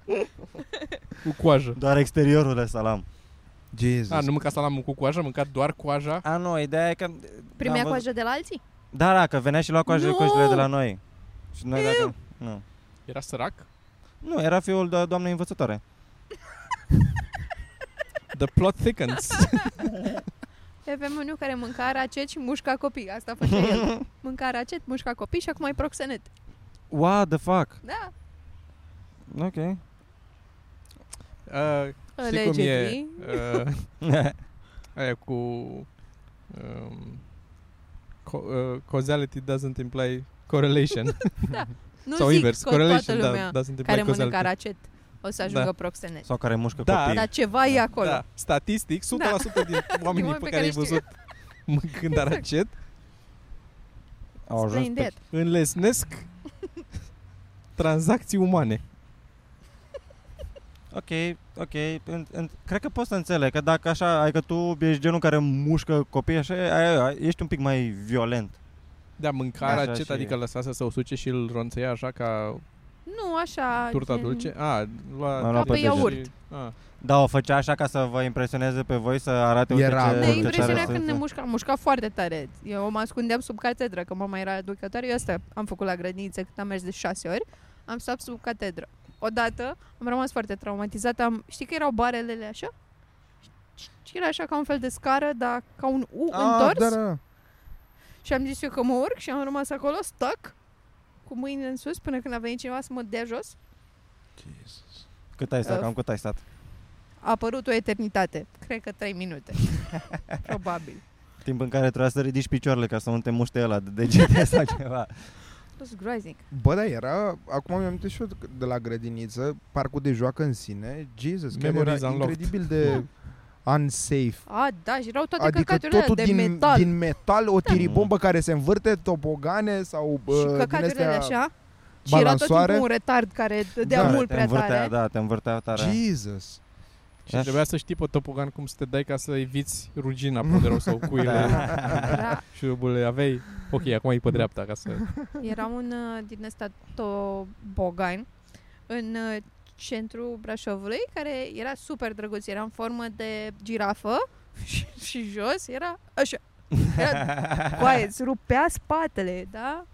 Cu coajă. Doar exteriorul de salam. Jesus. A, nu mânca salam cu coajă, mânca doar coaja. A, nu, ideea e că... Primea am văzut- coajă de la alții? Da, da, că venea și lua coajele Nu! coajele de la noi. Și noi dacă... Nu. Era sărac. Nu, era fiul de doamnei învățătoare. The plot thickens. Avem unul care mânca racet și mușca copii. Asta făcea el. Mânca racet, mușca copii și acum e proxenet. What the fuck? Da. Ok. Uh, știi cum e Allegedly. uh, aia cu um, co- uh, causality doesn't imply correlation. Nu Sau zic invers, că correlation toată da, lumea doesn't imply care mănâncă causality. racet o să ajungă Da. proxenet. Sau care mușcă Da. copii. Dar ceva e acolo. Da, statistic, 100% din oamenii oameni pe pe care ai care văzut mâncând Exact. aracet Au ajuns Explain pe... that. înlesnesc tranzacții umane. Ok, ok. În, în, cred că poți să înțeleg că dacă așa, ai că tu ești genul care mușcă copii, așa, ai, ai, ești un pic mai violent. Da, mânca Așa aracet, și- adică lăsa să se usuce și îl ronțăia așa ca Nu, așa... turta gen- dulce. A, lua Am luat pe deget. iaurt. A, Da, o făcea așa ca să vă impresioneze pe voi, să arate uite Era ce, bun. Ne ce impresionea tare când sunt. ne mușca, mușca foarte tare. Eu mă ascundeam sub catedră, că mama era educatoare. Eu asta am făcut la grădiniță când am mers de șase ori. Am stat sub catedră. Odată am rămas foarte traumatizată. Am, știi că erau barelele așa? Și era așa ca un fel de scară, dar ca un U întors. da, da. Și am zis eu că mă urc și am rămas acolo, stuck, cu mâinile în sus, până când a venit cineva să mă dea jos. Cât ai stat? Uh, Cam cât ai stat? A apărut o eternitate. Cred că trei minute. Probabil. Timp în care trebuia să ridici picioarele ca să nu te muște ăla de degete sau ceva. A fost groaznic. Bă, da, era, acum mi-am amintit și eu de la grădiniță, parcul de joacă în sine, Jesus, chiar Memories era unlocked. incredibil de unsafe. A, da, și erau toate Adică căcaturile totul alea de din metal. din metal, o tiribombă care se învârte, topogane sau și uh, din căcaturile astea... așa. Și era tot balansoare. timpul un retard care dădea Da, mult te prea învârtea, tare. Da, te învârtea tare. Jesus. Și trebuia să știi pe topogan cum să te dai ca să eviți rugina pe unde rău sau cuile Era, șuruburile. Aveai, ok, acum e pe dreapta ca să... era un uh, din ăsta tobogan în uh, centrul Brașovului, care era super drăguț, era în formă de girafă și, și jos era așa. Era, coaie, îți rupea spatele, da?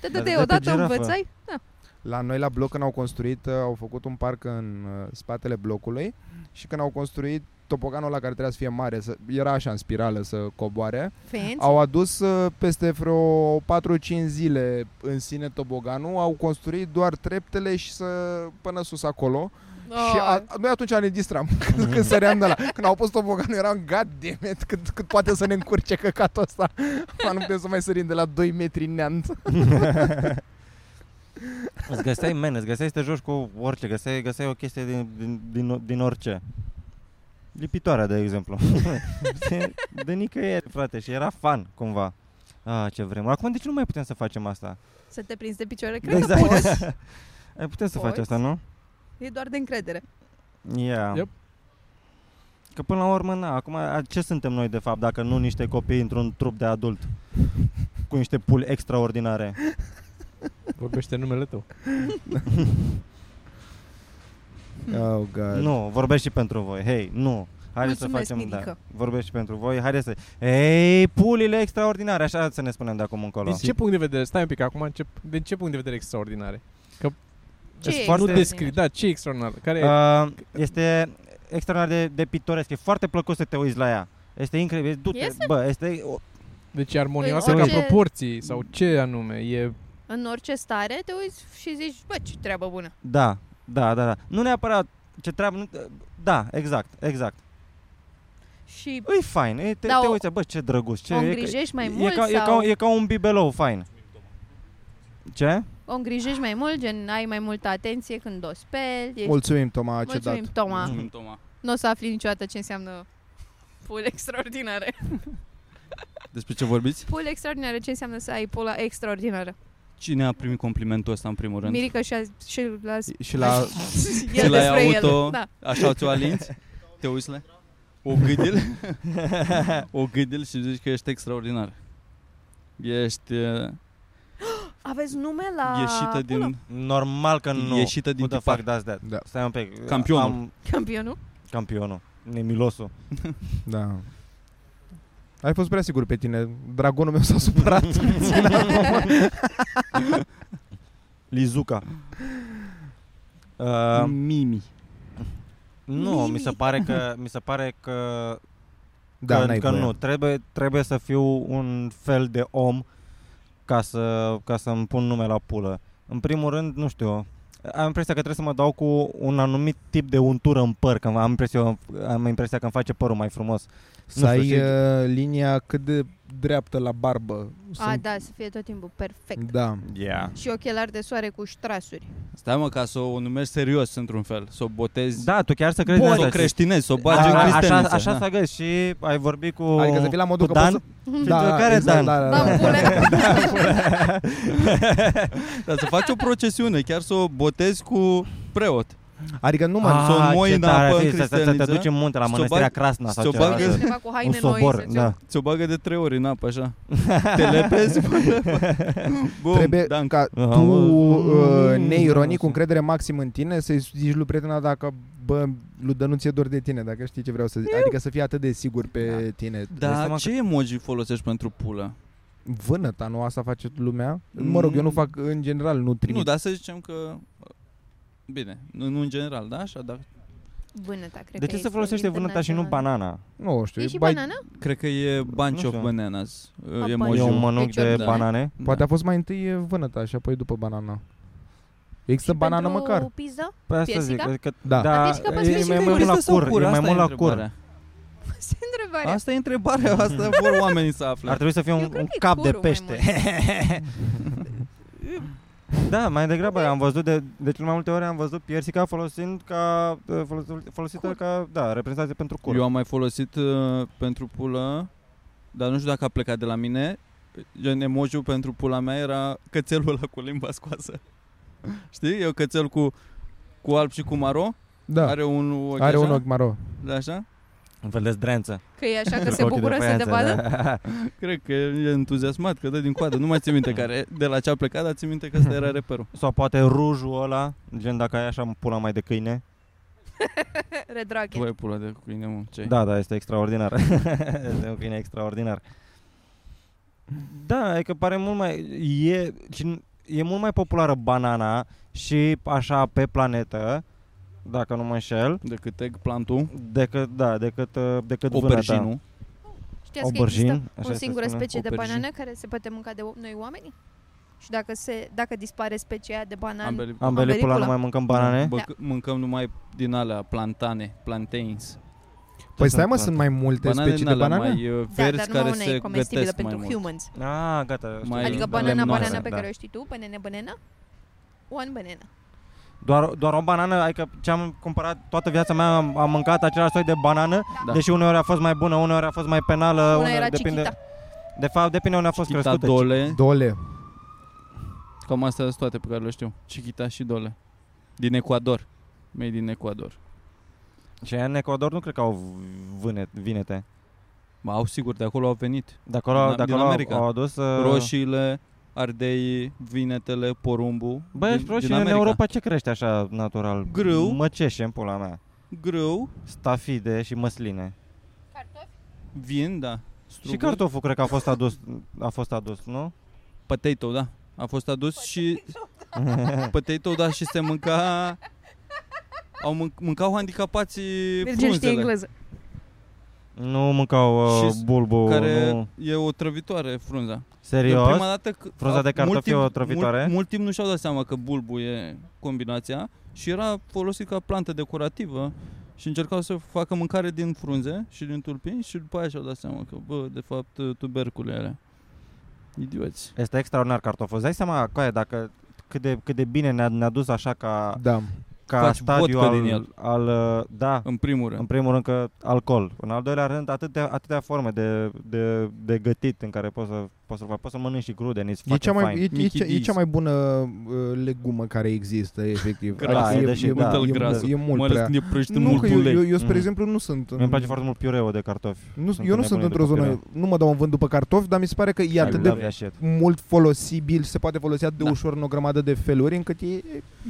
Te Dar dădeai de pe odată, girafă. învățai? Da. La noi la bloc când au construit, uh, au făcut un parc în uh, spatele blocului și când au construit topoganul ăla care trebuia să fie mare, să, era așa în spirală să coboare, Fancy. au adus uh, peste vreo 4-5 zile în sine toboganul, au construit doar treptele și să până sus acolo. Și a, Oh, noi atunci ne distram când, când săream de la Când au pus toboganul eram god damn it, cât, cât poate să ne încurce căcatul ăsta. Ma, Nu putem să mai sărim de la 2 metri neant. Îți găseai, men, îți găseai să te joci cu orice, găseai, găseai o chestie din, din, din, din orice. Lipitoarea, de exemplu. de, de nicăieri, frate, și era fan, cumva. Ah, ce vrem. Acum de ce nu mai putem să facem asta? Să te prinzi de picioare, cred că poți. exact. Ai putem să faci Poți. asta, nu? E doar de încredere. Yeah. Yep. Că până la urmă, na, acum, a- ce suntem noi de fapt dacă nu niște copii într-un trup de adult? Cu niște puli extraordinare. Vorbește numele tău. Oh god Nu, vorbesc și pentru voi. Hei, nu. Haideți să Mulțumesc, facem, da. Mirica. Vorbesc și pentru voi. Haideți să... Ei, pulile extraordinare, așa să ne spunem de acum încolo. Din ce punct de vedere, stai un pic acum, ce, de ce punct de vedere extraordinare? Ce Sunt e foarte- Nu extraordinar? descrii, da, ce e extraordinar? Care e? Uh, este extraordinar de, de pitoresc, e foarte plăcut să te uiți la ea. Este incredibil, du-te, Este? bă, este... o- Deci e armonioasă În ca orice- proporții sau ce anume? E În orice stare te uiți și zici, bă, ce treabă bună. Da, da, da, da. Nu neapărat ce treabă, nu, da, exact, exact. Și E fain, e, te, Da, te o- uiți, bă, ce drăguț. Ce, o e ca- îngrijești mai e, mult ca, e, sau ca, e ca un bibelou fain. Ce? o îngrijești mai mult, gen ai mai multă atenție când o speli. Ești... Mulțumim Toma, ce dat Mulțumim, Toma. Mulțumim, Toma. Nu o să afli niciodată ce înseamnă pul extraordinare. Despre ce vorbiți? Pul extraordinare, ce înseamnă să ai pula extraordinară? Cine a primit complimentul ăsta în primul rând? Mirica și, a, și la Și la Și l-ai despre el. auto, Da. așa ți-o alinți? Te uiți la o gâdil? o gâdil și zici că ești extraordinar. Ești uh, Aveți nume la ieșită pulă? din... Normal că nu. Ieșită din Who the tipar. fuck does that? Da. Stai un pic. Campionul. Am, campionul? campionul. Nemilosul. Da ai fost prea sigur pe tine Dragonul meu s-a supărat Lizuca. Uh, Mimi. nu, mi Mimi. se pare că mi se pare că Da, că, n-ai că voie. nu, trebuie, trebuie să fiu un fel de om ca să, ca să-mi pun nume la pulă. În primul rând, nu știu, am impresia că trebuie să mă dau cu un anumit tip de untură în păr, că am impresia, am impresia că îmi face părul mai frumos. Să Nu știu, ai și- uh, linia cât de dreaptă la barbă A, da, să fie tot timpul perfect. Da Yeah. Și ochelari de soare cu ștrasuri. Stai mă, ca să o numești serios într-un fel, să o botezi, Da, tu chiar să crezi să în o asta. creștinezi, să o bagi Da, în așa, cristianiță. așa da. s-a găsit și ai vorbit cu, Adică să fii la modul cu că Dan? poți să... Și Da, tu, care exact, Dan? da, da, Da, da. pule. Dar să faci o procesiune, chiar să o botezi cu preot. Adică nu mă Ah, să o moi ce în tare apă ar fi, în să, să, să te cristianiță, duci în munte la să o mănăstirea bagi- Crasna sau să o ceva. bagă- să- Ceva cu Un haine noi. sobor, să zic. da. Ți-o bagă de trei ori în apă, așa. Te lepezi. Bum, Trebuie Dan. ca Ah, tu, mă. uh, Mm, neironic, cu asta. încredere maxim în tine, să-i zici lui prietena dacă, bă, lui Dănuț ți-e dor de tine, dacă știi ce vreau să zic. Adică să fii atât de sigur pe tine. Dai seama Da, că- ce emoji folosești pentru pulă? Vânăta, nu asta face lumea? Mă rog, eu nu fac în general, nu trimit. Nu, dar să zicem că... Bine, nu, nu în general, da? Așa, dar Vânăta, cred De că ce se este folosește vânăta și nu internațional. banana? Nu știu, E e și bai- banana? cred că e bunch Nu of știu. bananas. A, Uh, bunch. emoji E un mănunchi de Da. banane? Poate a fost mai întâi vânăta și apoi după banana. Există Și banană pentru măcar? pizza? Păi asta Piersica? zic, că Da. Dar da, piersica poate e, fi și e mai cu mult la Este sau cur, e mai Asta mult la cur. întrebarea. Asta e întrebarea. Asta e întrebarea, asta vor oamenii să afle. Ar trebui să fie Eu un, cred un că e cap de curul mai pește. da, mai degrabă am văzut de, de cel mai multe ori am văzut piersica folosind ca uh, folos- folosită Cur. ca da, reprezentație pentru cur. Eu am mai folosit uh, pentru pulă, dar nu știu dacă a plecat de la mine. Gen emoji pentru pula mea era cățelul ăla cu limba scoasă. Știi? E o cățel cu, cu alb și cu maro. Da, Are un ochi are așa, un ochi maro. Da, așa? Un fel de zdrență. Că e așa că Cu se ochii bucură să te faianță, vadă? da. Cred că e entuziasmat, că dă din coadă. Nu mai țin minte care, de la ce a plecat, dar țin minte că ăsta era reperul. Sau poate rujul ăla, gen dacă ai așa pula mai de câine. Redrache. Voi pula de câine, mă, ce Da, da, este extraordinar. este un câine extraordinar. Da, e că pare mult mai... E, și e mult mai populară banana și așa pe planetă, dacă nu mă înșel, Decât eggplantul, decât, da, decât, uh, decât vânăta. auberginul. Știați că Aubergine, există așa o se singură spune? specie de Aubergine. banană care se poate mânca de noi oamenii? Și dacă, se, dacă dispare specia aia de banană, Ambele, Ambele pula nu Ambelipula. mai mâncăm banane? Bă, mâncăm numai din alea plantane, plantains. Păi stai sunt mă, sunt mai multe Banane specii din de alea banane? mai uh, da, verzi dar care nu una se e comestibilă gătesc mai pentru mult. humans. Ah, gata. știu. Mai- Adică da, banana, lemnoase, banana pe da. care o știi tu, banana, banana, one banana. Doar, doar o banană, adică ce am cumpărat toată viața mea am, am mâncat același soi de banană, Da. deși uneori a fost mai bună, uneori a fost mai penală, Una uneori era depinde. chichita. De fapt, depinde unde a fost Chichita, crescută. dole, Dole. cam astea sunt toate pe care le știu. Chiquita și dole. Din Ecuador. Made din Ecuador. Și în Ecuador nu cred că au vânet, vinete. Ba, au sigur, de acolo au venit. De acolo, Din- de din acolo au, America. au adus... Uh, Roșiile, ardeii, vinetele, porumbul. Bă, din, ești roșii din în America. Europa ce crește așa natural? Grâu. Măceșe în pula mea. Grâu, Stafide și măsline. vin, da. Și Struguri. cartoful cred că a fost adus, a fost adus, nu? Potato, da. A fost adus și... potato, da, și se mânca... Au mânc- mâncau handicapații Virgil știe frunzele, engleză. Nu mâncau uh, Și bulbul, care nu. e o trăvitoare frunza. Eu Serios? prima dată c- Frunza a- de cartofi mult timp- e o trăvitoare? Mult, mult timp nu și-au dat seama că bulbul e combinația și era folosit ca plantă decorativă și încercau să facă mâncare din frunze și din tulpini și după aia și-au dat seama că, bă, de fapt, tubercule alea. Idioți. Este extraordinar cartoful. Îți dai seama, Coaie, dacă cât de, cât de bine ne-a, ne-a dus așa ca, Da. Ca Faci stadiu vodka al, din el. al, uh, da, În primul rând. în primul rând că alcool. În al doilea rând, atâtea, atâtea forme de, de, de gătit în care poți să, poți să faci. Poți să mănânci și crude, nici E cea, mai, fine. e, e, Mickey cea, e D's. cea mai bună uh, legumă care există, efectiv. Gras, Adică deși, e, da, e, gras. e, e mult Mai ales prea. când e prăjit în Nu, mult că eu, ulei. eu, eu, spre Mhm. exemplu, nu sunt... Mie îmi place foarte mult piureul de cartofi. Nu, Sunt eu nu sunt nebunit într-o după zonă, piure. nu mă dau în vânt după cartofi, dar mi se pare că e I atât love de that shit. mult folosibil, se poate folosi atât de Da. ușor în o grămadă de feluri, încât e,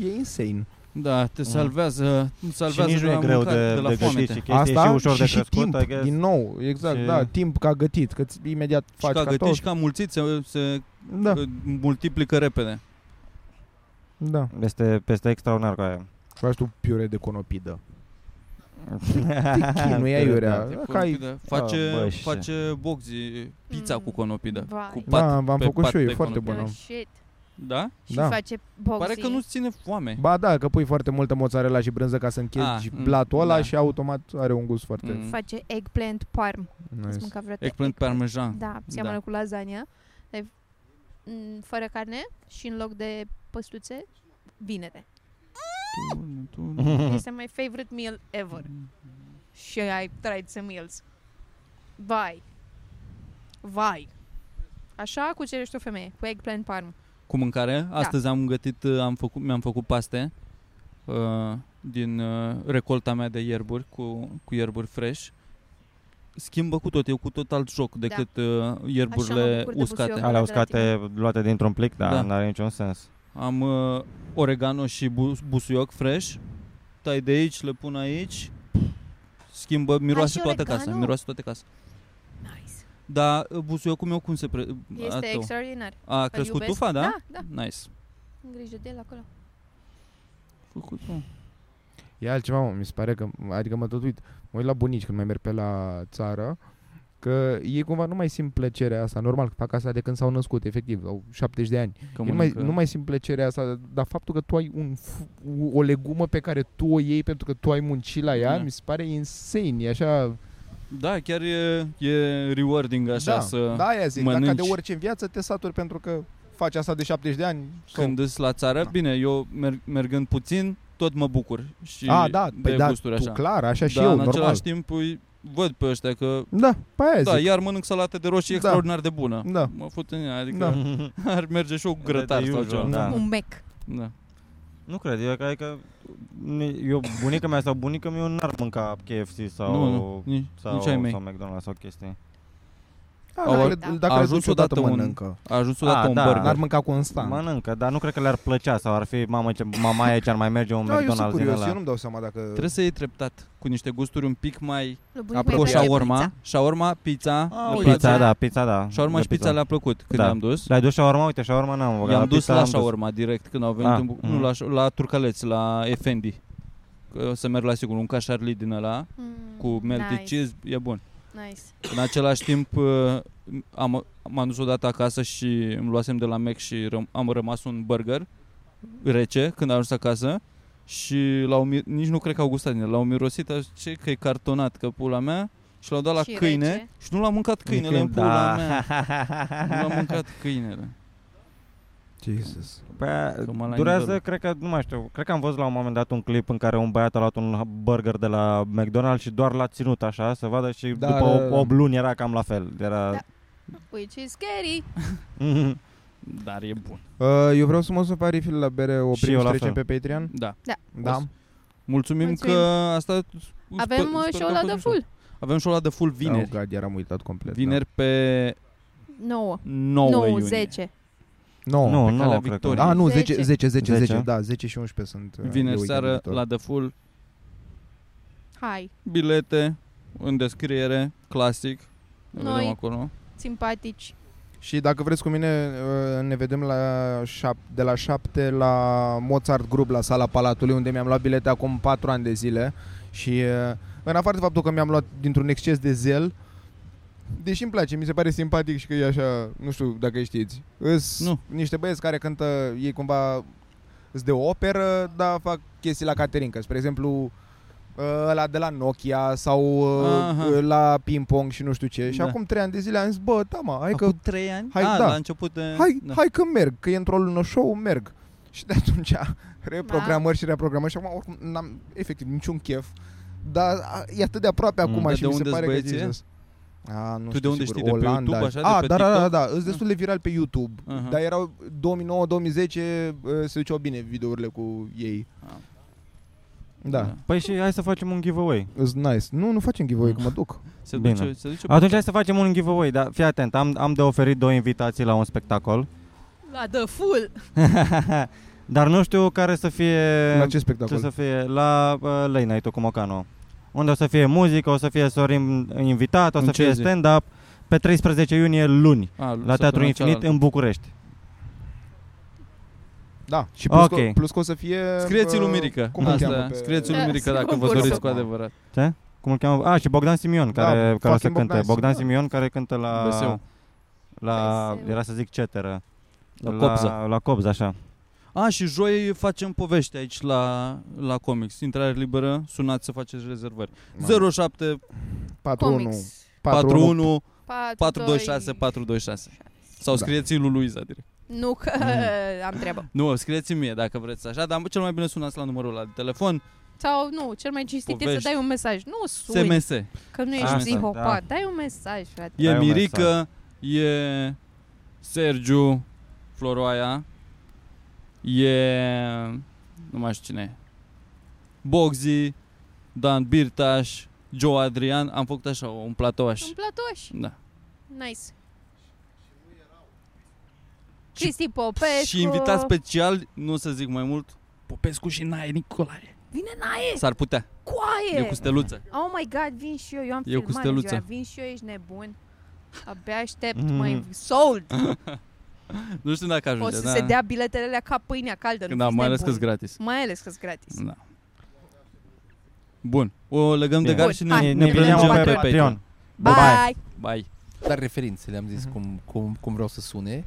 e insane. Da, te salvează, te Și salvează nici nu de e la greu mâncare, de, de la de gătit foamete. și chestii Asta și ușor și, de și crescut, timp, I guess. din nou, exact, Și- da, timp ca gătit, că imediat Și faci ca gătit cartofi. și ca mulțit se, se Da, uh, multiplică repede. da. Este, este extraordinar cu aia. Faci tu piure de conopidă. Te chinuie aiurea. De Ca ai- conopidă. Face, Ah, bă, și- face boxi, pizza Mm. cu conopidă. Vai. Cu pat. Da, v-am pe făcut pat și eu, e de foarte conopidă. bună. Oh, shit. Da? Și Da. face boxy. Pare că nu-ți ține foame. Ba da, că pui foarte multă mozzarella și brânză ca să închezi Ah, mm, blatul ăla da. și automat are un gust foarte Mm. Face eggplant parm. Ați nice. mâncat vreodată Eggplant parmesan. Da, seamănă Da. cu lasagna. Dar, m, fără carne și în loc de păstuțe, vinete. Tu- Este my favorite meal ever. Și I tried some meals. Vai. Vai. Așa cucerești o femeie, cu eggplant parm. Cu mâncare. Astăzi am gătit, uh, am făcut, mi-am făcut paste uh, din uh, recolta mea de ierburi cu, cu ierburi fresh. Schimbă cu tot, e cu tot alt joc decât uh, Așa mă ierburile bucur de uscate. busuioc. Alea de la uscate, luate dintr-un plic, da, Da. nu are niciun sens. Am uh, oregano și bu- busuioc fresh. Tai de aici, le pun aici. Schimbă, miroase și toată casa, oregano? miroase toată casa. Nice. Dar uh, busuiocul meu cum se pre... a Este tău? extraordinar. A Îl crescut iubesc. tufa, da? Da, da. Nice. Am grijă de el acolo. Făcut, mă. E altceva, mă, mi se pare că, adică mă tot uit, mă uit la bunici când mai merg pe la țară, că ei cumva nu mai simt plăcerea asta, normal, că fac asta de când s-au născut, efectiv, au 70 de ani. Că Ei nu, mai, mănâncă- nu mai simt plăcerea asta, dar faptul că tu ai un, f- o legumă pe care tu o iei pentru că tu ai muncit la ea, Da. mi se pare insane, e așa... Da, chiar e, e rewarding așa da, să... da, aia zic, dacă mănânci. de orice în viață te saturi pentru că faci asta de 70 de ani. sau- Când îs la țară, Da. bine, eu merg, mergând puțin, tot mă bucur. Și A, da, de păi da, gusturi tu așa. clar, așa și da, eu, în normal. același timp îi văd pe ăștia că Da, pe aia da, zic. iar mănânc salată de roșii Da. extraordinar de bună. Da. Mă fut în ea, adică Da. ar merge și o grătar De sau usual, ceva. da. Un mec. Da. Nu cred, eu cred că eu, bunica mea sau bunica mea n-ar mânca KFC sau, nu, nu, nici, sau, nici ai mei. sau McDonald's sau chestii. Da, Au- dacă, da. dacă a le ajuns duci odată odată un- mănâncă. A ajuns odată A, un da. burger. N-ar mânca constant. Mănâncă, dar nu cred că le-ar plăcea sau ar fi, mamă, ce, mama aia ce ar mai merge un Da, eu sunt McDonald's din curios, ăla. eu nu-mi dau seama dacă... Trebuie să iei treptat, cu niște gusturi un pic mai... Lui bunicul Apropo, îi Cu place shawarma, pizza. shawarma, pizza, Ah, îmi uite. Pizza, place. da, pizza, da. Shawarma De și pizza le-a plăcut când Da. am dus. L-ai dus shawarma? Uite, shawarma n-am băgat. I-am dus pizza la am dus. shawarma direct când au venit Ah, în, Bu- mhm. nu, la, la Turcaleț, la Efendi. Că o să merg la sigur, un cașarli din ăla Mm, cu melted nice, cheese, e bun. Nice. În același timp uh, am, m-am dus odată acasă și îmi luasem de la Mac și răm, am rămas un burger rece când am ajuns acasă și l-au, mi- nici nu cred că au gustat din el. L-au mirosit, a zis, ce că e cartonat, că pula mea și l-au dat la Și câine rece. și nu l-a mâncat câinele în pula da. mea. Nu l-a mâncat câinele. Jesus. Păi, Că mă la durează, nivelul. cred că, nu mai știu, cred că am văzut la un moment dat un clip în care un băiat a luat un burger de la McDonald's și doar l-a ținut așa, să vadă și Da, după da, da. 8 luni era cam la fel. Era... Da. Which is scary. Dar e bun. Uh, eu vreau să mă sun pe Arifil la bere, Și oprim eu și la trecem fel. pe Patreon? Da. Da. Mulțumim, Mulțumim. că asta... Avem uh, sper și că o a fost ladă mișto. full. Avem și o ladă full vineri. Oh, God, eram uitat complet. Vineri pe 9. 9 9, iunie. 10. Da. No. Nu, pe nu, calea cred că. Victoriei. Ah, nu, 10, 10. 10, 10, 10, 10. da, 10 și 11 sunt. uh, e Vineri weekendul seară viitor. la The Full, Hai, bilete în descriere, clasic. Ne Noi. vedem acolo. simpatici. Și dacă vreți cu mine, uh, ne vedem la șap- de la 7 la Mozart Group la sala Palatului, unde mi-am luat bilete acum 4 ani de zile. Și uh, în afară de faptul că mi-am luat dintr-un exces de zel, deși îmi place, mi se pare simpatic și că e așa, nu știu dacă îi știți. Îs Nu. niște băieți care cântă, ei cumva îs de operă, dar fac chestii la caterincă. Spre exemplu, uh, ăla de la Nokia sau Aha. uh, la ping-pong și nu știu ce. Și Da. acum 3 ani de zile am zis, bă, da mă, hai că Acum 3 ani? hai, ah, da. la început de... hai, da. hai că merg, că e într-o lună show, merg. Și de atunci reprogramări și reprogramări și acum oricum n-am efectiv niciun chef. Dar a, e atât de aproape Mm. acum Dar și de mi se unde-s pare că băieții? Jesus. A, nu Tu știu de unde sigur, știi? De pe Olanda. YouTube, așa, de A, pe da, da, da, TikTok? da, sunt destul de viral pe YouTube. Aha. Dar erau 2009-2010, se duceau bine videourile cu ei. Ah. Da, Păi și hai să facem un giveaway. It's nice. Nu, nu facem giveaway, că mă duc. Se Bine. duce, se duce Atunci hai să facem un giveaway, dar fii atent, am, am de oferit două invitații la un spectacol. La The Full. dar nu știu care să fie... La ce ce spectacol? să fie la uh, Late Night cu Mocano. Unde o să fie muzică, o să fie Sorin invitat, o În să ce fie zi? stand-up pe 13 iunie luni A, la săptămâna Teatrul Infinit cealaltă. în București. Da, și plus, Ok. că, plus că o să fie... Scrieți-i lui uh, Mirica. Cum îl cheamă Asta, pe- scrieți-i lui Da, Mirica dacă vă concursul. doriți cu adevărat. Cum îl cheamă? Ah, și Bogdan Simion, Da, care, care o să fucking cânte. Bogdan Bogdan Simion. Simion care cântă la... Beseu. La, Beseu. era să zic ceteră. La Copza. La Copza, așa. A, și joi facem povești aici la, la comics. Intrare liberă, sunați să faceți rezervări. 07 41 Comics. 41 4, 426 426. Sau Da. scrieți lui Luiza direct. Nu că am treabă. Nu, scrieți mie dacă vreți așa, dar cel mai bine sunați la numărul ăla de telefon, Sau nu, cel mai cinstit e să Povești. dai un mesaj. Nu suni, SMS. că nu ești Asta, psihopat. da. Dai un mesaj, frate. E Dai un Mirica, e Sergiu Floroaia, e nu mai știu cine e. Bogzi, Dan Birtaș, Joe Adrian, am făcut așa un platoaș. Un platoș. Da. Nice. Cristi Popescu. Și invitat special, nu o să zic mai mult, Popescu și Nae Nicolae. Vine Nae, S-ar putea. coaie. E cu steluță. Oh my god, vin și eu, eu am E cu filmare în ziua. steluța. Vin și eu, ești nebun. Abia aștept, Mhm. mai sold. Nu știu dacă ajunge, O să da? se dea biletele alea ca pâinea caldă. nu Da, fiți mai ales că nebuni. gratis. Mai ales că-s gratis. Da. Bun. O legăm de Bine. gar Bun, și ne, hai, ne, ne plângem vedem pe pe Patreon. Patreon. Bye! Bye. Dar referințele, am zis Mhm. cum, cum, cum vreau să sune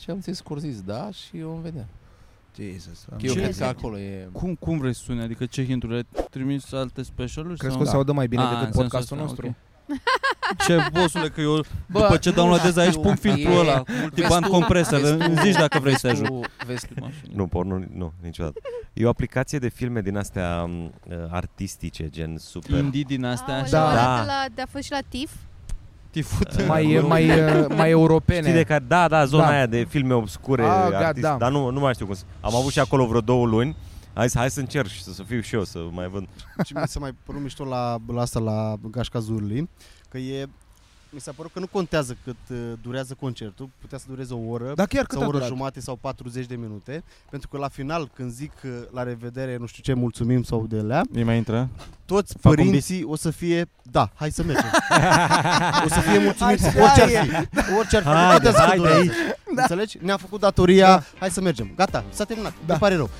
și am zis că au zis da și eu îmi vedea. Jesus. Că eu Ce cred zici? că acolo e... Cum, cum vrei să sune? Adică ce hinturi? Ai trimis alte specialuri? Crezi sau? că o să audă mai bine Ah, decât în sensul podcastul ăsta, nostru? ok. Ce bosule că eu Bă, după ce nu, downloadez dar aici tu- pun filtrul e- ăla cu multiband tu- compresor. vezi tu- Îmi zici dacă vrei să te vezi ajut. tu- Vezi tu, Nu, porno, nu, niciodată. E o aplicație de filme din astea uh, artistice, gen super... Indie din astea Aoleu, așa. ăla Da. de, la, de a fost și la TIF? Tifut. mai, mai, uh, mai europene. Știi de care, da, da, zona Da. aia de filme obscure, Ah, artiști, da. dar nu, nu mai știu cum să... Am avut și acolo vreo două luni. Hai să, hai să încerc și să, să fiu și eu, să mai văd. Și mi se mai părut mișto la, la asta, la Gașca Zurli, că e mi s-a părut că nu contează cât uh, durează concertul, putea să dureze o oră, Da, chiar cât sau a o oră durat? jumate sau 40 de minute, pentru că la final, când zic uh, la revedere, nu știu ce, mulțumim sau de lea, Îi mai intră? toți Fac un părinții o să fie, da, hai să mergem. o să fie mulțumiți Așa orice ar e. fi. Orice ar fi. Haide, nu contează cât haide durează. aici. Înțelegi? Ne-am făcut datoria, hai să mergem. Gata, s-a terminat. Da. Ne pare rău.